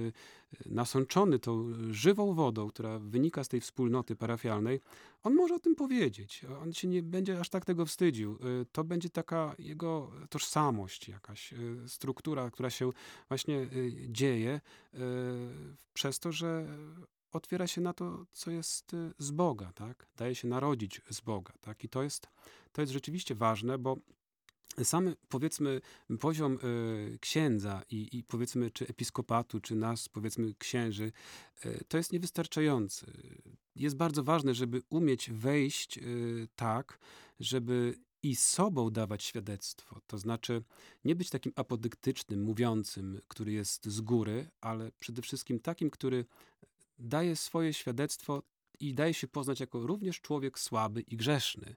nasączony tą żywą wodą, która wynika z tej wspólnoty parafialnej, on może o tym powiedzieć. On się nie będzie aż tak tego wstydził. Y, To będzie taka jego tożsamość, jakaś y, struktura, która się właśnie y, dzieje przez to, że otwiera się na to, co jest z Boga, tak? Daje się narodzić z Boga, tak? I to jest, to jest rzeczywiście ważne, bo sam powiedzmy poziom y, księdza i, i powiedzmy czy episkopatu, czy nas powiedzmy księży, y, to jest niewystarczający. Jest bardzo ważne, żeby umieć wejść y, tak, żeby i sobą dawać świadectwo. To znaczy nie być takim apodyktycznym, mówiącym, który jest z góry, ale przede wszystkim takim, który daje swoje świadectwo i daje się poznać jako również człowiek słaby i grzeszny,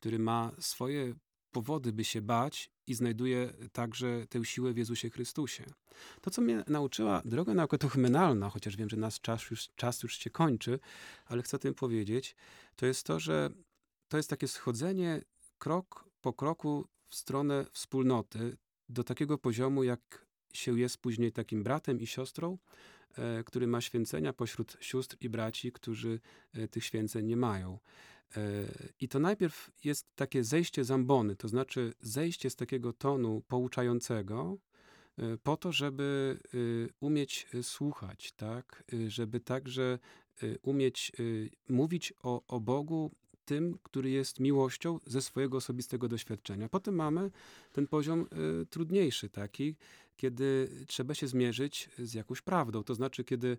który ma swoje powody, by się bać i znajduje także tę siłę w Jezusie Chrystusie. To, co mnie nauczyła droga naukotuchmenalna, chociaż wiem, że nasz czas już, czas już się kończy, ale chcę o tym powiedzieć, to jest to, że to jest takie schodzenie krok po kroku w stronę wspólnoty do takiego poziomu, jak się jest później takim bratem i siostrą e, który ma święcenia pośród sióstr i braci, którzy e, tych święceń nie mają. E, I to najpierw jest takie zejście z ambony, to znaczy zejście z takiego tonu pouczającego, e, po to, żeby y, umieć słuchać, tak? Żeby także umieć mówić o, o Bogu tym, który jest miłością ze swojego osobistego doświadczenia. Potem mamy ten poziom trudniejszy, taki, kiedy trzeba się zmierzyć z jakąś prawdą. To znaczy, kiedy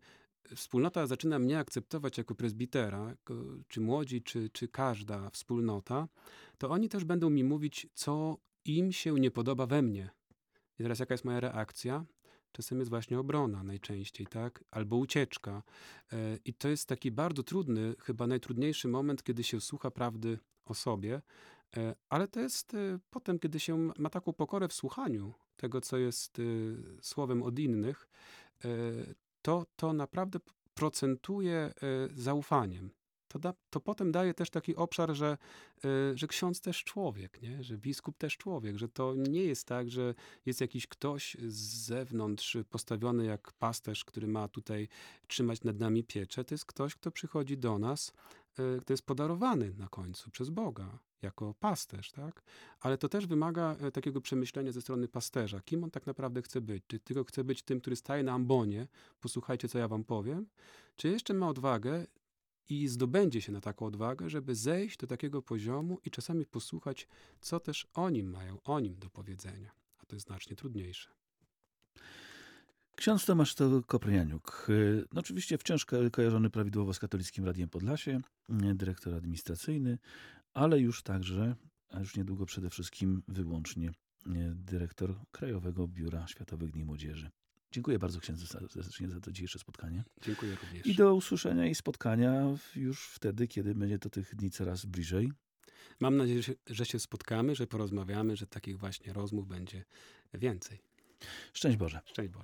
wspólnota zaczyna mnie akceptować jako prezbitera, czy młodzi, czy, czy każda wspólnota, to oni też będą mi mówić, co im się nie podoba we mnie. I teraz jaka jest moja reakcja? Czasem jest właśnie obrona najczęściej, tak? Albo ucieczka. E, I to jest taki bardzo trudny, chyba najtrudniejszy moment, kiedy się słucha prawdy o sobie, E, ale to jest e, potem, kiedy się ma taką pokorę w słuchaniu tego, co jest słowem od innych, to, to naprawdę procentuje e, zaufaniem. To, da, to potem daje też taki obszar, że, e, że ksiądz też człowiek, nie? że biskup też człowiek, że to nie jest tak, że jest jakiś ktoś z zewnątrz postawiony jak pasterz, który ma tutaj trzymać nad nami pieczę. To jest ktoś, kto przychodzi do nas, e, kto jest podarowany na końcu przez Boga jako pasterz, tak? Ale to też wymaga e, takiego przemyślenia ze strony pasterza. Kim on tak naprawdę chce być? Czy tylko chce być tym, który staje na ambonie, posłuchajcie, co ja wam powiem? Czy jeszcze ma odwagę i zdobędzie się na taką odwagę, żeby zejść do takiego poziomu i czasami posłuchać, co też o nim mają, o nim do powiedzenia. A to jest znacznie trudniejsze. Ksiądz Tomasz to Kopronianiuk. Y, No oczywiście wciąż ko- kojarzony prawidłowo z Katolickim Radiem Podlasie, y, dyrektor administracyjny, ale już także, a już niedługo przede wszystkim wyłącznie y, dyrektor Krajowego Biura Światowych Dni Młodzieży. Dziękuję bardzo księdzu za- serdecznie za to dzisiejsze spotkanie. Dziękuję również. I do usłyszenia i spotkania już wtedy, kiedy będzie to tych dni coraz bliżej. Mam nadzieję, że się, że się spotkamy, że porozmawiamy, że takich właśnie rozmów będzie więcej. Szczęść Boże. Szczęść Boże.